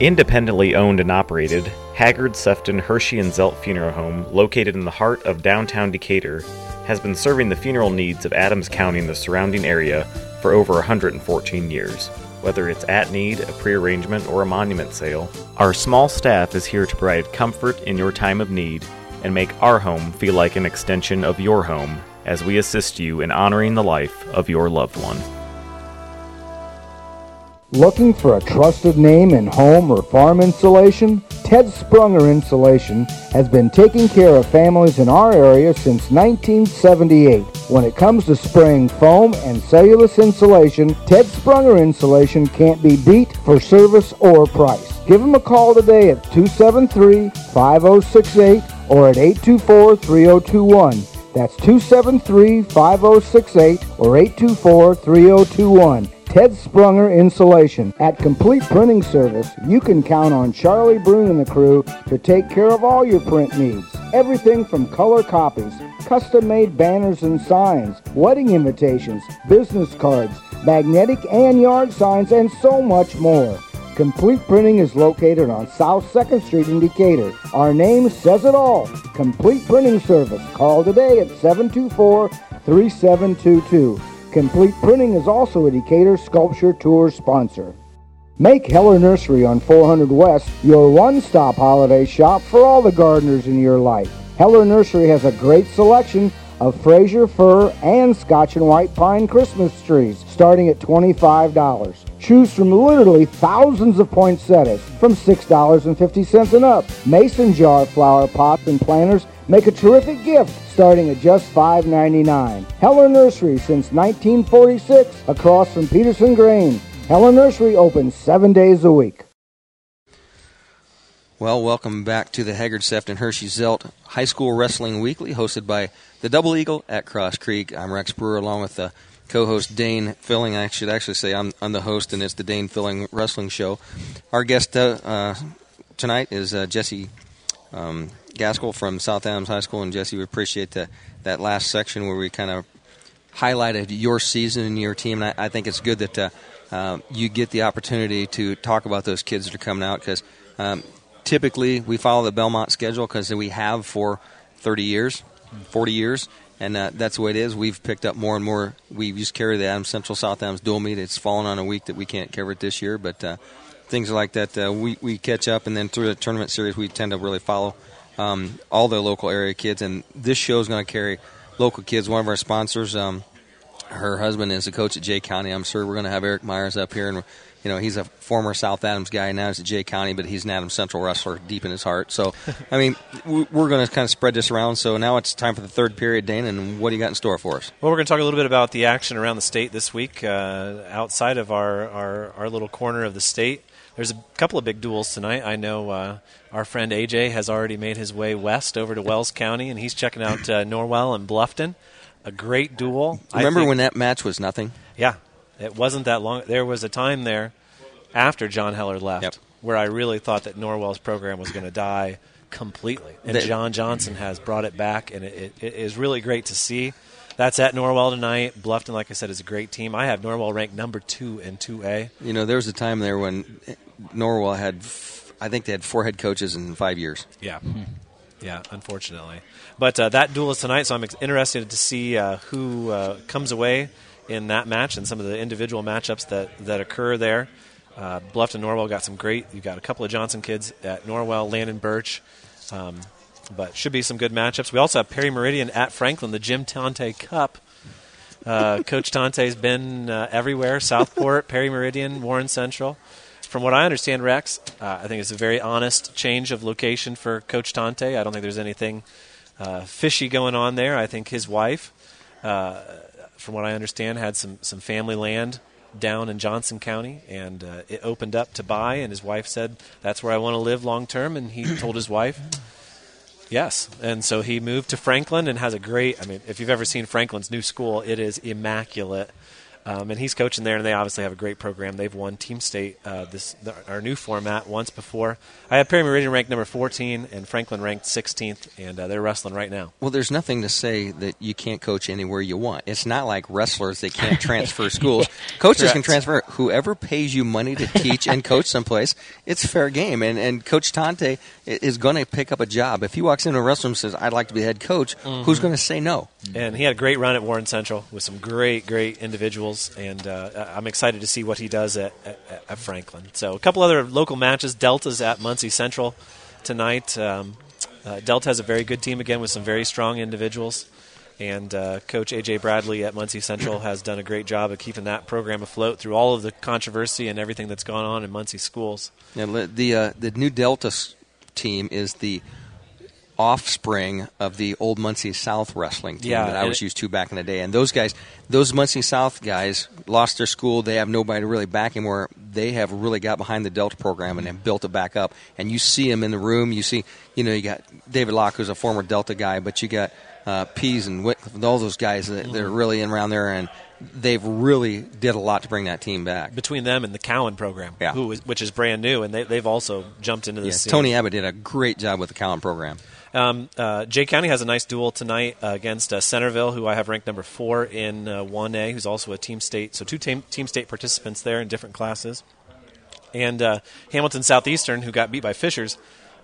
Independently owned and operated, Haggard, Sefton, Hirschy, and Zelt Funeral Home, located in the heart of downtown Decatur, has been serving the funeral needs of Adams County and the surrounding area for over 114 years. Whether it's at need, a prearrangement, or a monument sale, our small staff is here to provide comfort in your time of need and make our home feel like an extension of your home as we assist you in honoring the life of your loved one. Looking for a trusted name in home or farm insulation? Ted Sprunger Insulation has been taking care of families in our area since 1978. When it comes to spraying foam and cellulose insulation, Ted Sprunger Insulation can't be beat for service or price. Give them a call today at 273-5068 or at 824-3021. That's 273-5068 or 824-3021. Ted Sprunger Insulation. At Complete Printing Service, you can count on Charlie Brune and the crew to take care of all your print needs. Everything from color copies, custom-made banners and signs, wedding invitations, business cards, magnetic and yard signs, and so much more. Complete Printing is located on South 2nd Street in Decatur. Our name says it all. Complete Printing Service. Call today at 724-3722. Complete Printing is also a Decatur Sculpture Tour sponsor. Make Heller Nursery on 400 West your one-stop holiday shop for all the gardeners in your life. Heller Nursery has a great selection of Fraser fir and Scotch and white pine Christmas trees starting at $25. Choose from literally thousands of poinsettias from $6.50 and up. Mason jar flower pots and planters make a terrific gift starting at just $5.99. Heller Nursery since 1946 across from Peterson Grain. Heller Nursery opens seven days a week. Well, welcome back to the Haggard Sefton Hirschy Zelt High School Wrestling Weekly, hosted by the Double Eagle at Cross Creek. I'm Rex Brewer, along with the co-host Dane Filling. I should actually say I'm, I'm the host, and it's the Dane Filling Wrestling Show. Our guest uh, uh, tonight is uh, Jesse um, Gaskell from South Adams High School, and Jesse, we appreciate the, that last section where we kind of highlighted your season and your team. And I, I think it's good that uh, uh, you get the opportunity to talk about those kids that are coming out because um, typically we follow the Bellmont schedule because we have for 30 years. 40 years, and uh, that's the way it is. We've picked up more and more. We used to carry the Adams Central South Adams dual meet. It's fallen on a week that we can't cover it this year, but uh, things like that uh, we we catch up, and then through the tournament series, we tend to really follow um, all the local area kids. And this show is going to carry local kids. One of our sponsors. Um, her husband is a coach at Jay County. I'm sure we're going to have Eric Myers up here, and you know he's a former South Adams guy. Now he's at Jay County, but he's an Adams Central wrestler deep in his heart. So, I mean, we're going to kind of spread this around. So now it's time for the third period, Dane. And what do you got in store for us? Well, we're going to talk a little bit about the action around the state this week, uh, outside of our, our our little corner of the state. There's a couple of big duels tonight. I know uh, our friend AJ has already made his way west over to Wells County, and he's checking out uh, Norwell and Bluffton a great duel. Remember when that match was nothing? Yeah, it wasn't that long. There was a time there after John Heller left yep. where I really thought that Norwell's program was going to die completely, and the, John Johnson has brought it back, and it, it, it is really great to see. That's at Norwell tonight. Bluffton, like I said, is a great team. I have Norwell ranked number two in 2A. You know, there was a time there when Norwell had, I think they had four head coaches in five years. Yeah. Yeah, unfortunately. But uh, that duel is tonight, so I'm interested to see uh, who uh, comes away in that match and some of the individual matchups that, that occur there. Uh, Bluffton Norwell got some great. You've got a couple of Johnson kids at Norwell, Landon Birch, um, but should be some good matchups. We also have Perry Meridian at Franklin, the Jim Tonte Cup. Uh, Coach Tonte's been uh, everywhere: Southport, Perry Meridian, Warren Central from what I understand, Rex, uh, I think it's a very honest change of location for Coach Tonte. I don't think there's anything uh, fishy going on there. I think his wife, uh, from what I understand, had some, some family land down in Johnson County, and uh, it opened up to buy. And his wife said, "That's where I want to live long term." And he told his wife, "Yes." And so he moved to Franklin and has a great. I mean, if you've ever seen Franklin's new school, it is immaculate. Um, and he's coaching there, and they obviously have a great program. They've won Team State uh, this the, our new format once before. I have Perry Meridian ranked number 14 and Franklin ranked 16th, and uh, they're wrestling right now. Well, there's nothing to say that you can't coach anywhere you want. It's not like wrestlers that can't transfer schools. Coaches Correct. can transfer. Whoever pays you money to teach and coach someplace, it's fair game. And and Coach Tonte is going to pick up a job. If he walks into a wrestling and says, "I'd like to be head coach," Mm-hmm. who's going to say no? And he had a great run at Warren Central with some great, great individuals, and uh, I'm excited to see what he does at, at, at, Franklin. So, a couple other local matches. Delta's at Muncie Central tonight. Um, uh, Delta has a very good team again with some very strong individuals, and uh, Coach AJ Bradley at Muncie Central has done a great job of keeping that program afloat through all of the controversy and everything that's gone on in Muncie schools. Yeah, the uh, the new Delta team is the offspring of the old Muncie South wrestling team Yeah, that I was used to back in the day. And those guys, those Muncie South guys, lost their school. They have nobody to really back. Where they have really got behind the Delta program and have built it back up. And you see them in the room. You see, you know, you got David Locke, who's a former Delta guy, but you got uh, Pease and Whitcliffe, and all those guys that, that are really in around there and. They've really did a lot to bring that team back. Between them and the Cowan program, Yeah. who is, which is brand new, and they, they've also jumped into the Yes, scene. Tony Abbott did a great job with the Cowan program. Um, uh, Jay County has a nice duel tonight uh, against uh, Centerville, who I have ranked number four in uh, 1A, who's also a team state. So two team, team state participants there in different classes. And uh, Hamilton Southeastern, who got beat by Fishers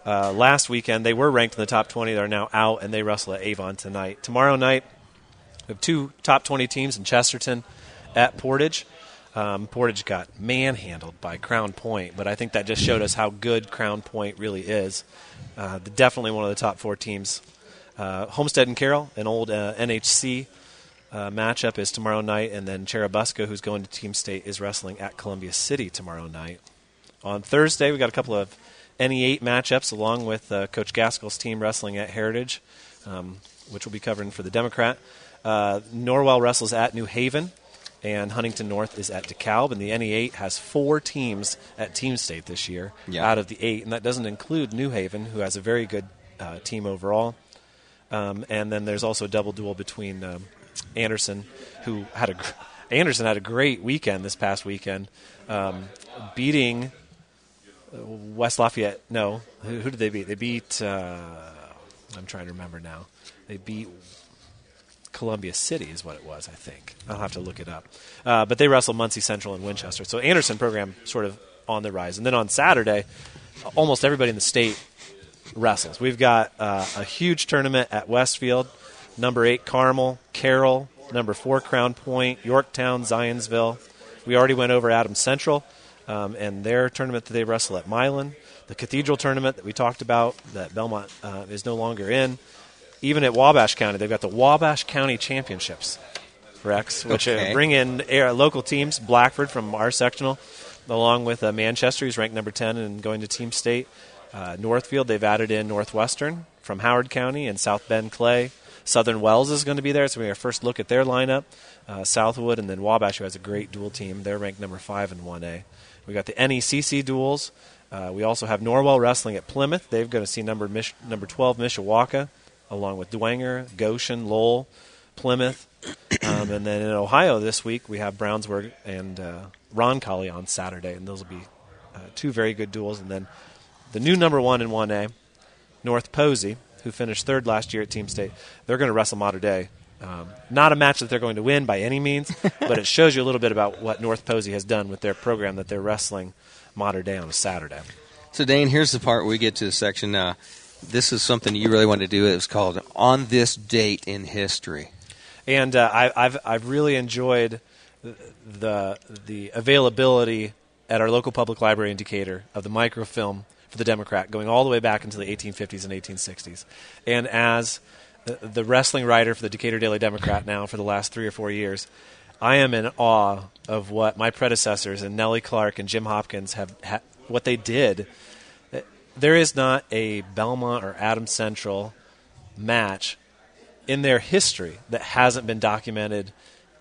uh, last weekend, they were ranked in the top 20. They're now out, and they wrestle at Avon tonight. Tomorrow night, we have two top 20 teams in Chesterton at Portage. Um, Portage got manhandled by Crown Point, but I think that just showed us how good Crown Point really is. Uh, definitely one of the top four teams. Uh, Homestead and Carroll, an old uh, NHC uh, matchup, is tomorrow night, and then Churubusco, who's going to Team State, is wrestling at Columbia City tomorrow night. On Thursday, we got a couple of NE8 matchups, along with uh, Coach Gaskell's team wrestling at Heritage, um, which we'll be covering for the Democrat. Uh, Norwell wrestles at New Haven and Huntington North is at DeKalb. And the NE8 has four teams at Team State this year Yeah. out of the eight, and that doesn't include New Haven, who has a very good uh, team overall. Um, and then there's also a double duel between um, Anderson, who had a gr- Anderson had a great weekend this past weekend, um, beating uh, West Lafayette. No, who, who did they beat? They beat. Uh, I'm trying to remember now. They beat Columbia City is what it was, I think. I'll have to look it up. Uh, but they wrestle Muncie Central and Winchester. So Anderson program sort of on the rise. And then on Saturday, almost everybody in the state wrestles. We've got uh, a huge tournament at Westfield. number eight Carmel, Carroll, number four Crown Point, Yorktown, Zionsville. We already went over Adams Central um, and their tournament that they wrestle at Milan. The Cathedral tournament that we talked about that Bellmont uh, is no longer in. Even at Wabash County, they've got the Wabash County Championships, Rex, which uh, Okay. bring in uh, local teams. Blackford from our sectional, along with uh, Manchester, who's ranked number 10 and going to Team State. Uh, Northfield, they've added in Northwestern from Howard County and South Bend Clay. Southern Wells is going to be there, so we have our first look at their lineup. Uh, Southwood and then Wabash, who has a great dual team. They're ranked number five in 1A. We got the NECC duels. Uh, we also have Norwell Wrestling at Plymouth. They're going to see number Mich- number 12 Mishawaka, along with Dwenger, Goshen, Lowell, Plymouth. Um, and then in Ohio this week, we have Brownsburg and uh, Roncalli on Saturday, and those will be uh, two very good duels. And then the new number one in 1A, North Posey, who finished third last year at Team State, they're going to wrestle Mater Dei. Um, not a match that they're going to win by any means, but it shows you a little bit about what North Posey has done with their program that they're wrestling Mater Dei on a Saturday. So, Dane, here's the part where we get to the section. Uh, this is something you really wanted to do. It was called On This Date in History. and uh, I, I've I've really enjoyed the the availability at our local public library in Decatur of the microfilm for the Democrat, going all the way back into the 1850s and 1860s. And as the, the wrestling writer for the Decatur Daily Democrat now for the last three or four years, I am in awe of what my predecessors and Nellie Clark and Jim Hopkins have ha- what they did. There is not a Bellmont or Adam Central match in their history that hasn't been documented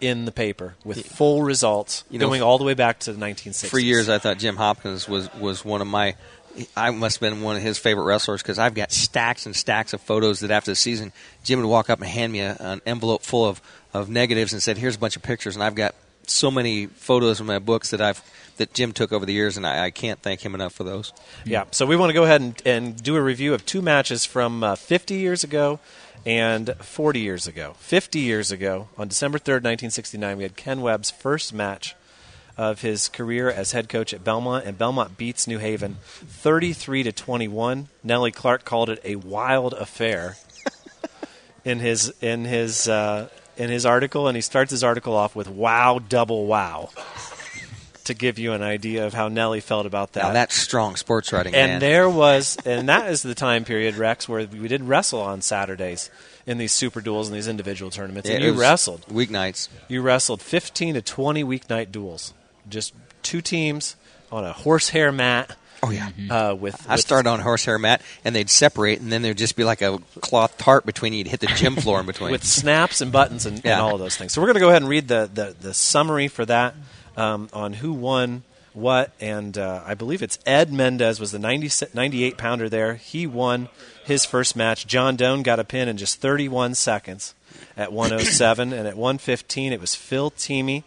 in the paper with full results You know, going all the way back to the 1960s. For years, I thought Jim Hopkins was, was one of my. I must have been one of his favorite wrestlers because I've got stacks and stacks of photos that after the season, Jim would walk up and hand me a, an envelope full of, of negatives and said, "Here's a bunch of pictures." And I've got so many photos in my books that I've that Jim took over the years, and I, I can't thank him enough for those. Yeah, so we want to go ahead and, and do a review of two matches from uh, 50 years ago and 40 years ago. 50 years ago, on December 3rd, 1969, we had Ken Webb's first match of his career as head coach at Bellmont, and Bellmont beats New Haven 33 to 21. Nellie Clark called it a wild affair in his in his uh, in his article, and he starts his article off with "Wow, double wow." To give you an idea of how Nelly felt about that, Now that's strong sports writing, and man. there was, and that is the time period, Rex, where we did wrestle on Saturdays in these super duels and these individual tournaments. Yeah, and you wrestled. weeknights. You wrestled 15 to 20 weeknight duels. Just two teams on a horsehair mat. Oh yeah. Uh, with I with- started on horsehair mat, and they'd separate, and then there'd just be like a cloth tarp between you. You'd hit the gym floor in between. with snaps and buttons and, Yeah. and all of those things. So we're going to go ahead and read the, the, the summary for that um, on who won what. And uh, I believe it's Ed Mendez was the 90, 98 pounder there. He won his first match. John Doan got a pin in just 31 seconds at 107. and at 115, it was Phil Teamy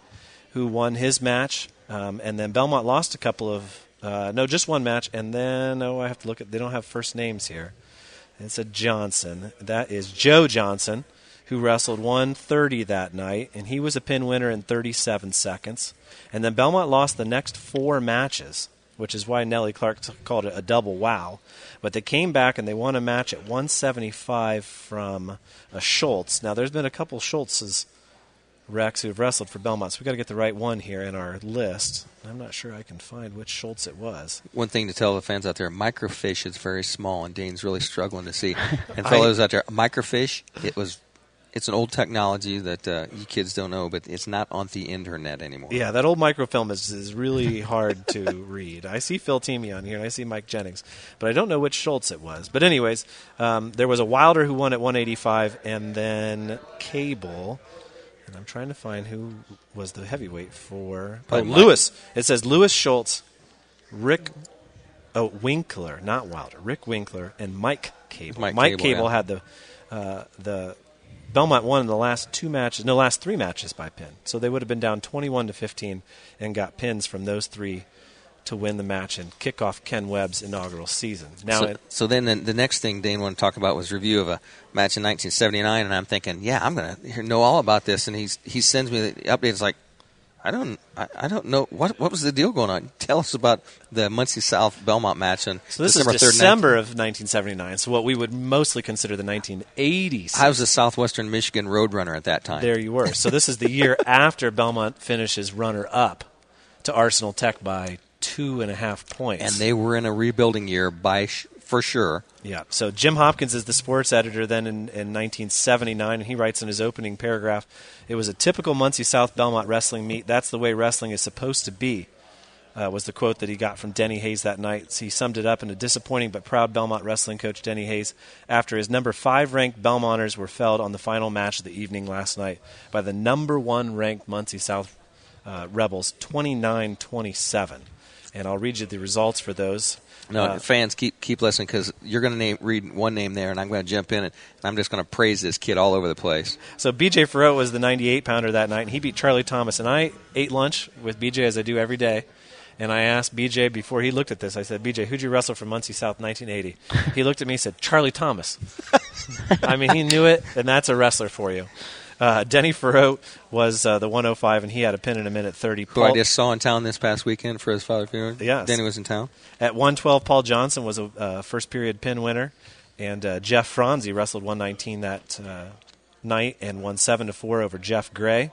who won his match. Um, and then Bellmont lost a couple of, uh, no, just one match. And then, oh, I have to look at, they don't have first names here. It's a Johnson. That is Joe Johnson, who wrestled 130 that night, and he was a pin winner in 37 seconds. And then Bellmont lost the next four matches, which is why Nellie Clark called it a double wow. But they came back and they won a match at 175 from a Schultz. Now, there's been a couple Schultzes, Rex, who have wrestled for Bellmont, so we've got to get the right one here in our list. I'm not sure I can find which Schultz it was. One thing to tell the fans out there: microfiche is very small, and Dane's really struggling to see. And fellows out there, microfiche, it was, it's an old technology that uh, you kids don't know, but it's not on the internet anymore. Yeah, that old microfilm is, is really hard to read. I see Phil Teamy on here, and I see Mike Jennings, but I don't know which Schultz it was. But anyways, um, there was a Wilder who won at 185, and then Cable. And I'm trying to find who was the heavyweight for. Oh, Lewis. It says Lewis Schultz, Rick. Oh, Winkler, not Wilder. Rick Winkler and Mike Cable. Mike Cable, Cable, yeah. had the uh, the Bellmont won in the last two matches, no, last three matches by pin. So they would have been down 21 to 15 and got pins from those three to win the match and kick off Ken Webb's inaugural season. Now, so, it, so then the, the next thing Dane wanted to talk about was review of a match in 1979, and I'm thinking, yeah, I'm going to know all about this. And he's he sends me the update. It's like, I don't. I, I don't know what what was the deal going on. Tell us about the Muncie South Bellmont match and So this December is 3rd, December of 1979. So what we would mostly consider the 1980s. I was a Southwestern Michigan Roadrunner at that time. There you were. So this is the year after Bellmont finishes runner up to Arsenal Tech by two and a half points. and they were in a rebuilding year by sh- for sure. Yeah. So Jim Hopkins is the sports editor then in, in 1979, and he writes in his opening paragraph, "It was a typical Muncie South Bellmont wrestling meet. That's the way wrestling is supposed to be." Uh, was the quote that he got from Denny Hayes that night. So He summed it up in a disappointing but proud Bellmont wrestling coach Denny Hayes after his number five ranked Bellmonters were felled on the final match of the evening last night by the number one ranked Muncie South uh, Rebels, 29 27. And I'll read you the results for those. No, Uh, fans keep keep listening because you're going to name read one name there, and I'm going to jump in and I'm just going to praise this kid all over the place. So BJ Farrow was the 98 pounder that night, and he beat Charlie Thomas. And I ate lunch with BJ as I do every day. And I asked BJ before he looked at this. I said, "BJ, who'd you wrestle from Muncie South 1980?" He looked at me and said, "Charlie Thomas." I mean, he knew it, and that's a wrestler for you. Uh, Denny Farrow was uh, the 105, and he had a pin in a minute 30. Who I just saw in town this past weekend for his father's funeral. Yes. Danny was in town. At 112, Paul Johnson was a uh, first period pin winner, and uh, Jeff Franzi wrestled 119 that uh, night and won seven to four over Jeff Gray.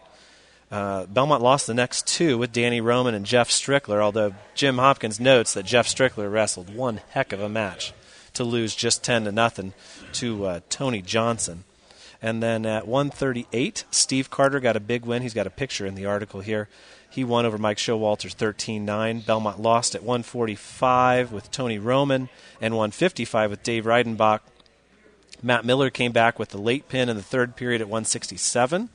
Uh, Bellmont lost the next two with Danny Roman and Jeff Strickler, although Jim Hopkins notes that Jeff Strickler wrestled one heck of a match to lose just 10 to nothing to uh, Tony Johnson. And then at 138, Steve Carter got a big win. He's got a picture in the article here. He won over Mike Showalter's 13 9. Bellmont lost at 145 with Tony Roman and 155 with Dave Reidenbach. Matt Miller came back with the late pin in the third period at 167.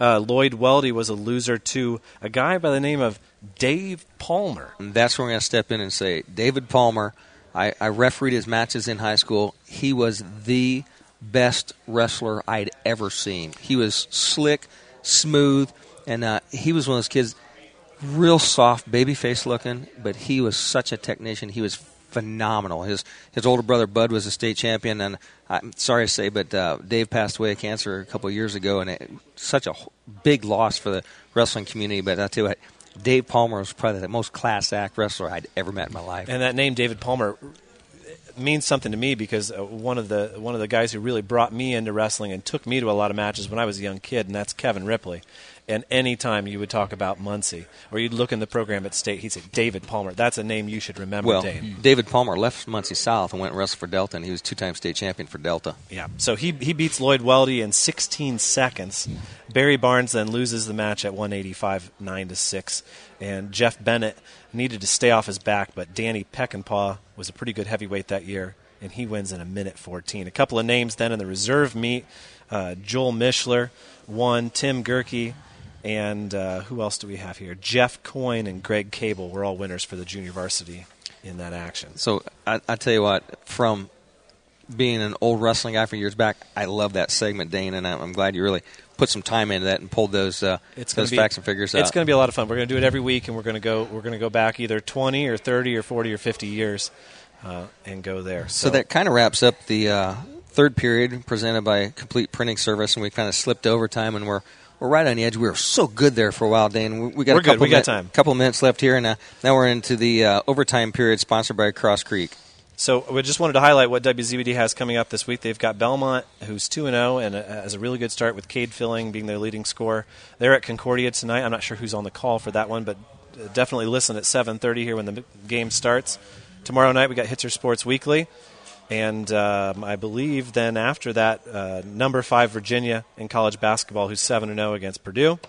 Uh, Lloyd Weldy was a loser to a guy by the name of Dave Palmer. And that's where we're going to step in and say, David Palmer. I, I refereed his matches in high school. He was the best wrestler I'd ever seen. He was slick, smooth, and uh, he was one of those kids, real soft, baby face looking, but he was such a technician. He was phenomenal. His his older brother Bud was a state champion, and I'm sorry to say, but uh, Dave passed away of cancer a couple years ago, and it, such a big loss for the wrestling community. But I tell you what, Dave Palmer was probably the most class act wrestler I'd ever met in my life. And that name, David Palmer, means something to me because uh, one of the one of the guys who really brought me into wrestling and took me to a lot of matches when I was a young kid, and that's Kevin Ripley. And anytime you would talk about Muncie, or you'd look in the program at state, he'd say David Palmer. That's a name you should remember, well, Dave. David Palmer left Muncie South and went and wrestled for Delta, and he was two-time state champion for Delta. Yeah. So he he beats Lloyd Weldy in 16 seconds. Barry Barnes then loses the match at 185, nine to six, and Jeff Bennett needed to stay off his back, but Danny Peckinpah was a pretty good heavyweight that year, and he wins in a minute 14. A couple of names then in the reserve meet: uh, Joel Mishler won, Tim Gerke. And uh, who else do we have here? Jeff Coyne and Greg Cable were all winners for the junior varsity in that action. So I, I tell you what, from being an old wrestling guy for years back, I love that segment, Dane, and I'm I'm glad you really put some time into that and pulled those uh, those be, facts and figures out. It's going to be a lot of fun. We're going to do it every week, and we're going to go. We're going to go back either 20 or 30 or 40 or 50 years, uh, and go there. So that kind of wraps up the uh, third period presented by Complete Printing Service, and we kind of slipped overtime, and we're we're right on the edge. We were so good there for a while, Dane. We, we got We're a good. couple We got min- time. couple minutes left here, and uh, now we're into the uh, overtime period sponsored by Cross Creek. So we just wanted to highlight what WZBD has coming up this week. They've got Bellmont, who's two and zero, and uh, has a really good start with Cade Filling being their leading scorer. They're at Concordia tonight. I'm not sure who's on the call for that one, but uh, definitely listen at 7:30 here when the game starts. Tomorrow night we got Hitzer Sports Weekly, and um, I believe then after that, uh, number five Virginia in college basketball, who's seven and zero against Purdue.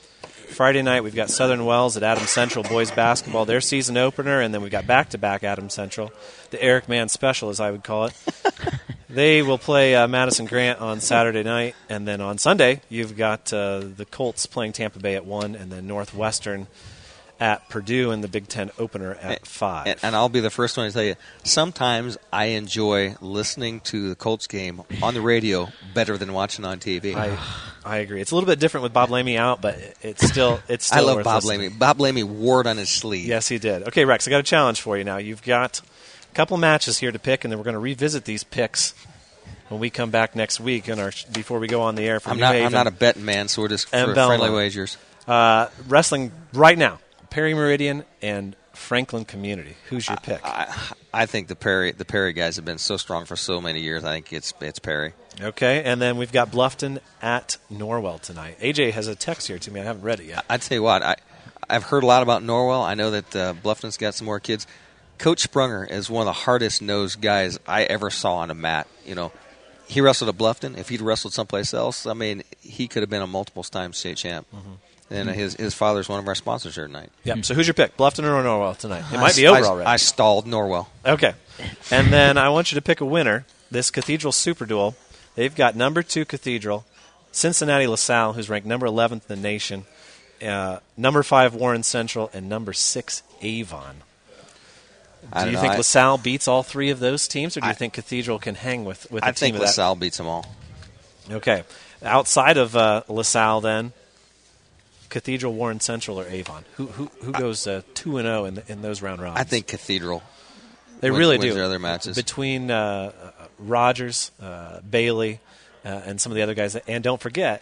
Friday night we've got Southern Wells at Adam Central boys basketball, their season opener, and then we've got back-to-back Adam Central, the Eric Mann special, as I would call it. they will play uh, Madison Grant on Saturday night, and then on Sunday you've got uh, the Colts playing Tampa Bay at one, and then Northwestern at Purdue in the Big Ten opener at five. And, and I'll be the first one to tell you, sometimes I enjoy listening to the Colts game on the radio better than watching on TV. I, I agree. It's a little bit different with Bob Lamey out, but it's still it's still I love Bob listening. Lamey. Bob Lamey wore it on his sleeve. Yes, he did. Okay, Rex, I got a challenge for you now. You've got a couple matches here to pick, and then we're going to revisit these picks when we come back next week. And our before we go on the air for I'm not. Haven. I'm not a betting man, so we're just for friendly wagers. Uh, wrestling right now, Perry Meridian and Franklin Community. Who's your pick? I, I think the Perry the Perry guys have been so strong for so many years. I think it's it's Perry. Okay, and then we've got Bluffton at Norwell tonight. AJ has a text here to me. I haven't read it yet. I'd tell you what, I I've heard a lot about Norwell. I know that uh, Bluffton's got some more kids. Coach Sprunger is one of the hardest nosed guys I ever saw on a mat. You know, he wrestled at Bluffton. If he'd wrestled someplace else, I mean, he could have been a multiple time state champ. Mm-hmm. And his his father's one of our sponsors here tonight. Yep. So who's your pick, Bluffton or Norwell tonight? It I might be over I, already. I stalled Norwell. Okay. And then I want you to pick a winner. This Cathedral Super Duel. They've got number two Cathedral, Cincinnati LaSalle, who's ranked number 11th in the nation, uh, number five Warren Central, and number six Avon. I Do you know, think I- LaSalle beats all three of those teams, or do you I- think Cathedral can hang with, with I team think of that? LaSalle beats them all. Okay. Outside of uh, LaSalle, then, Cathedral, Warren Central, or Avon? Who who, who goes uh, two and zero in the, in those round robins? I think Cathedral. They wins- really wins do. their other matches. between uh, Rogers, uh, Bailey, uh, and some of the other guys. And don't forget,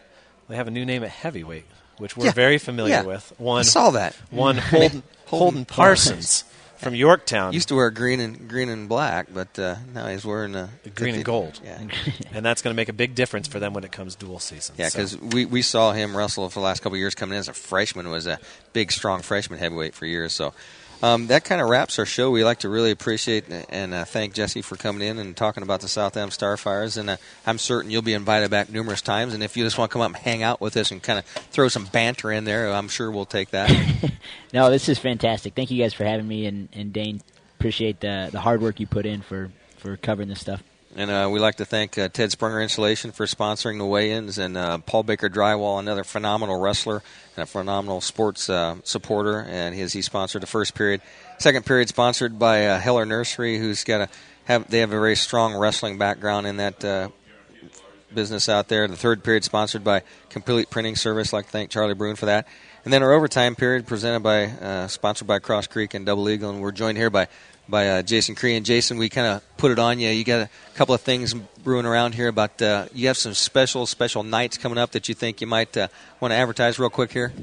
they have a new name at heavyweight, which we're Yeah. very familiar Yeah. with. One I saw that. One Holden, Holden Parsons from Yorktown, Used to wear green and green and black, but uh, now he's wearing uh, green and gold, Yeah, and that's going to make a big difference for them when it comes dual season. yeah, So- because we, we saw him wrestle for the last couple of years coming in as a freshman. Was a big, strong freshman heavyweight for years. So um, that kind of wraps our show. We like to really appreciate and uh, thank Jesse for coming in and talking about the South Adams Starfires. And uh, I'm certain you'll be invited back numerous times. And if you just want to come up and hang out with us and kind of throw some banter in there, I'm sure we'll take that. No, this is fantastic. Thank you guys for having me, and, and Dane, appreciate the the hard work you put in for, for covering this stuff. And uh, we like to thank uh, Ted Springer Insulation for sponsoring the weigh-ins, and uh, Paul Baker Drywall, another phenomenal wrestler and a phenomenal sports uh, supporter, and his he sponsored the first period. Second period sponsored by uh, Heller Nursery, who's got a have they have a very strong wrestling background in that uh, business out there. The third period sponsored by Complete Printing Service. I'd like to thank Charlie Bruin for that. And then our overtime period presented by uh, sponsored by Cross Creek and Double Eagle, and we're joined here by by uh, Jason Cree. And Jason, we kind of put it on you. You got a couple of things brewing around here about uh, you have some special special nights coming up that you think you might uh, want to advertise real quick here.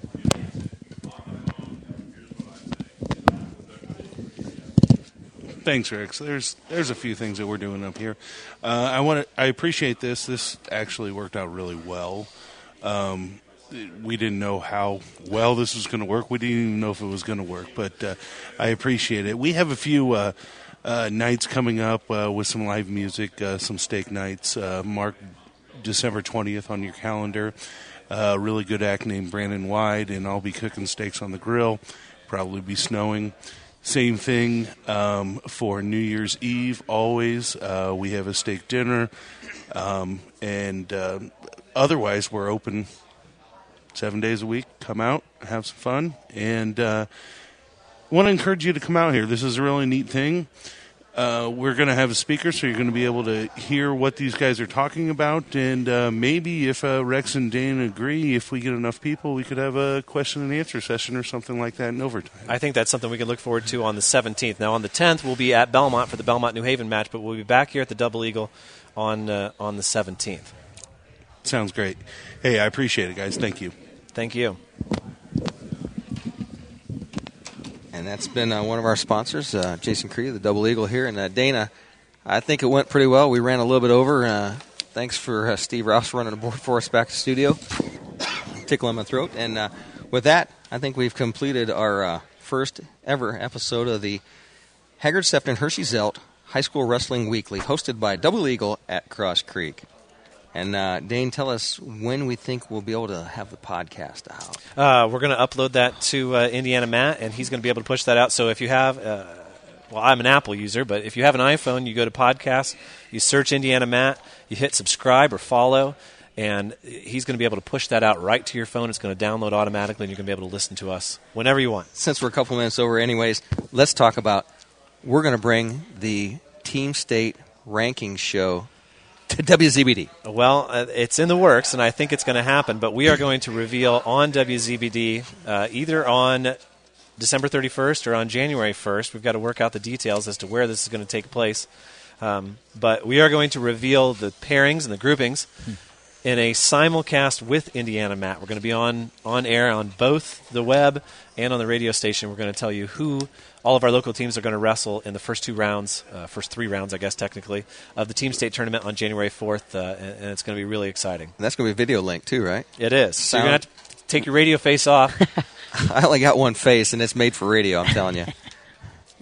Thanks, Rick. So there's there's a few things that we're doing up here. Uh, I want I appreciate this. This actually worked out really well. Um, we didn't know how well this was going to work. We didn't even know if it was going to work, but uh, I appreciate it. We have a few uh, uh, nights coming up uh, with some live music, uh, some steak nights. Uh, mark December 20th on your calendar. Uh, really good act named Brandon Wide, and I'll be cooking steaks on the grill. Probably be snowing. Same thing um, for New Year's Eve. Always, we have a steak dinner, um, and otherwise, we're open seven days a week. Come out, have some fun, and uh, want to encourage you to come out here. This is a really neat thing. Uh, we're going to have a speaker, so you're going to be able to hear what these guys are talking about, and uh, maybe if uh, Rex and Dane agree, if we get enough people, we could have a question and answer session or something like that in overtime. I think that's something we can look forward to on the 17th. Now, on the 10th, we'll be at Bellmont for the Bellmont New Haven match, but we'll be back here at the Double Eagle on uh, on the 17th. Sounds great. Hey, I appreciate it, guys. Thank you. Thank you. And that's been uh, one of our sponsors, uh, Jason Cree, the Double Eagle here. And uh, Dana, I think it went pretty well. We ran a little bit over. Uh, thanks for uh, Steve Rouse running the board for us back to the studio. Tickling my throat. And uh, with that, I think we've completed our uh, first ever episode of the Haggard Sefton Hirschy Zelt High School Wrestling Weekly, hosted by Double Eagle at Cross Creek. And uh, Dane, tell us when we think we'll be able to have the podcast out. Uh, we're going to upload that to uh, Indiana Mat, and he's going to be able to push that out. So if you have, uh, well, I'm an Apple user, but if you have an iPhone, you go to podcast, you search Indiana Mat, you hit subscribe or follow, and he's going to be able to push that out right to your phone. It's going to download automatically, and you're going to be able to listen to us whenever you want. since we're a couple minutes over, anyways, let's talk about. We're going to bring the Team State ranking show to WZBD. Well, uh, it's in the works, and I think it's going to happen. But we are going to reveal on WZBD uh, either on December 31st or on January 1st. We've got to work out the details as to where this is going to take place. Um, but we are going to reveal the pairings and the groupings in a simulcast with Indiana Mat. We're going to be on on air on both the web and on the radio station. We're going to tell you who all of our local teams are going to wrestle in the first two rounds, uh, first three rounds, I guess technically, of the team state tournament on January 4th, uh, and, and, it's going to be really exciting. And that's going to be a video link too, right? It is. So you're going to have to take your radio face off. I only got one face, and it's made for radio. I'm telling you.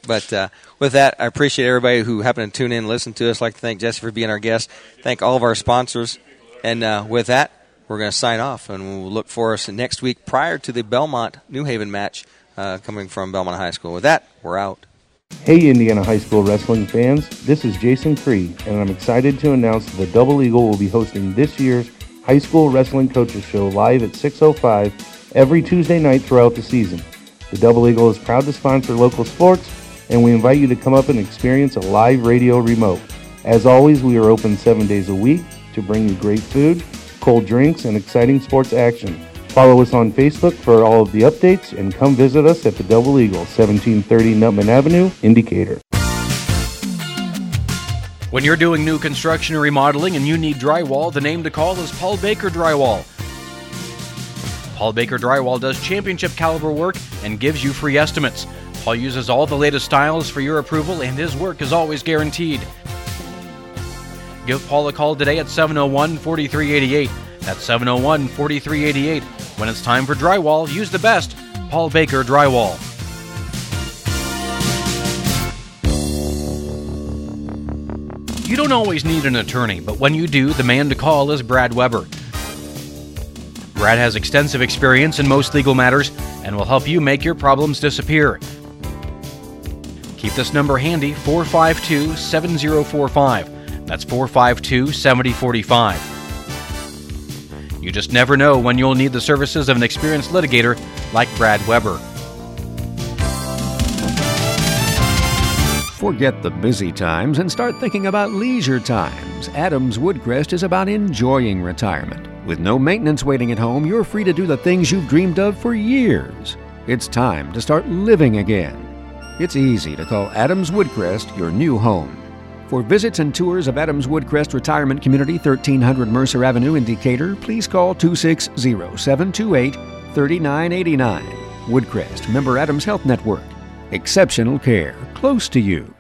But uh, with that, I appreciate everybody who happened to tune in and listen to us. I'd like to thank Jesse for being our guest. Thank all of our sponsors. And uh, with that, we're going to sign off, and we'll look for us next week prior to the Bellmont New Haven match uh, coming from Bellmont High School. With that, we're out. Hey, Indiana High School wrestling fans. This is Jason Cree, and I'm excited to announce the Double Eagle will be hosting this year's High School Wrestling Coaches Show live at 6.05 every Tuesday night throughout the season. The Double Eagle is proud to sponsor local sports and we invite you to come up and experience a live radio remote. As always, we are open seven days a week to bring you great food, cold drinks, and exciting sports action. Follow us on Facebook for all of the updates and come visit us at the Double Eagle, 1730 Nuttman Avenue, in Decatur. When you're doing new construction or remodeling and you need drywall, the name to call is Paul Baker Drywall. Paul Baker Drywall does championship caliber work and gives you free estimates. Paul uses all the latest styles for your approval, and his work is always guaranteed. Give Paul a call today at 701 4388. That's 701 4388. When it's time for drywall, use the best Paul Baker Drywall. You don't always need an attorney, but when you do, the man to call is Brad Weber. Brad has extensive experience in most legal matters and will help you make your problems disappear. Keep this number handy 452 7045. That's 452 7045. You just never know when you'll need the services of an experienced litigator like Brad Weber. Forget the busy times and start thinking about leisure times. Adams Woodcrest is about enjoying retirement. With no maintenance waiting at home, you're free to do the things you've dreamed of for years. It's time to start living again. It's easy to call Adams Woodcrest your new home. For visits and tours of Adams Woodcrest Retirement Community, 1300 Mercer Avenue in Decatur, please call 260 728 3989. Woodcrest, member Adams Health Network. Exceptional care, close to you.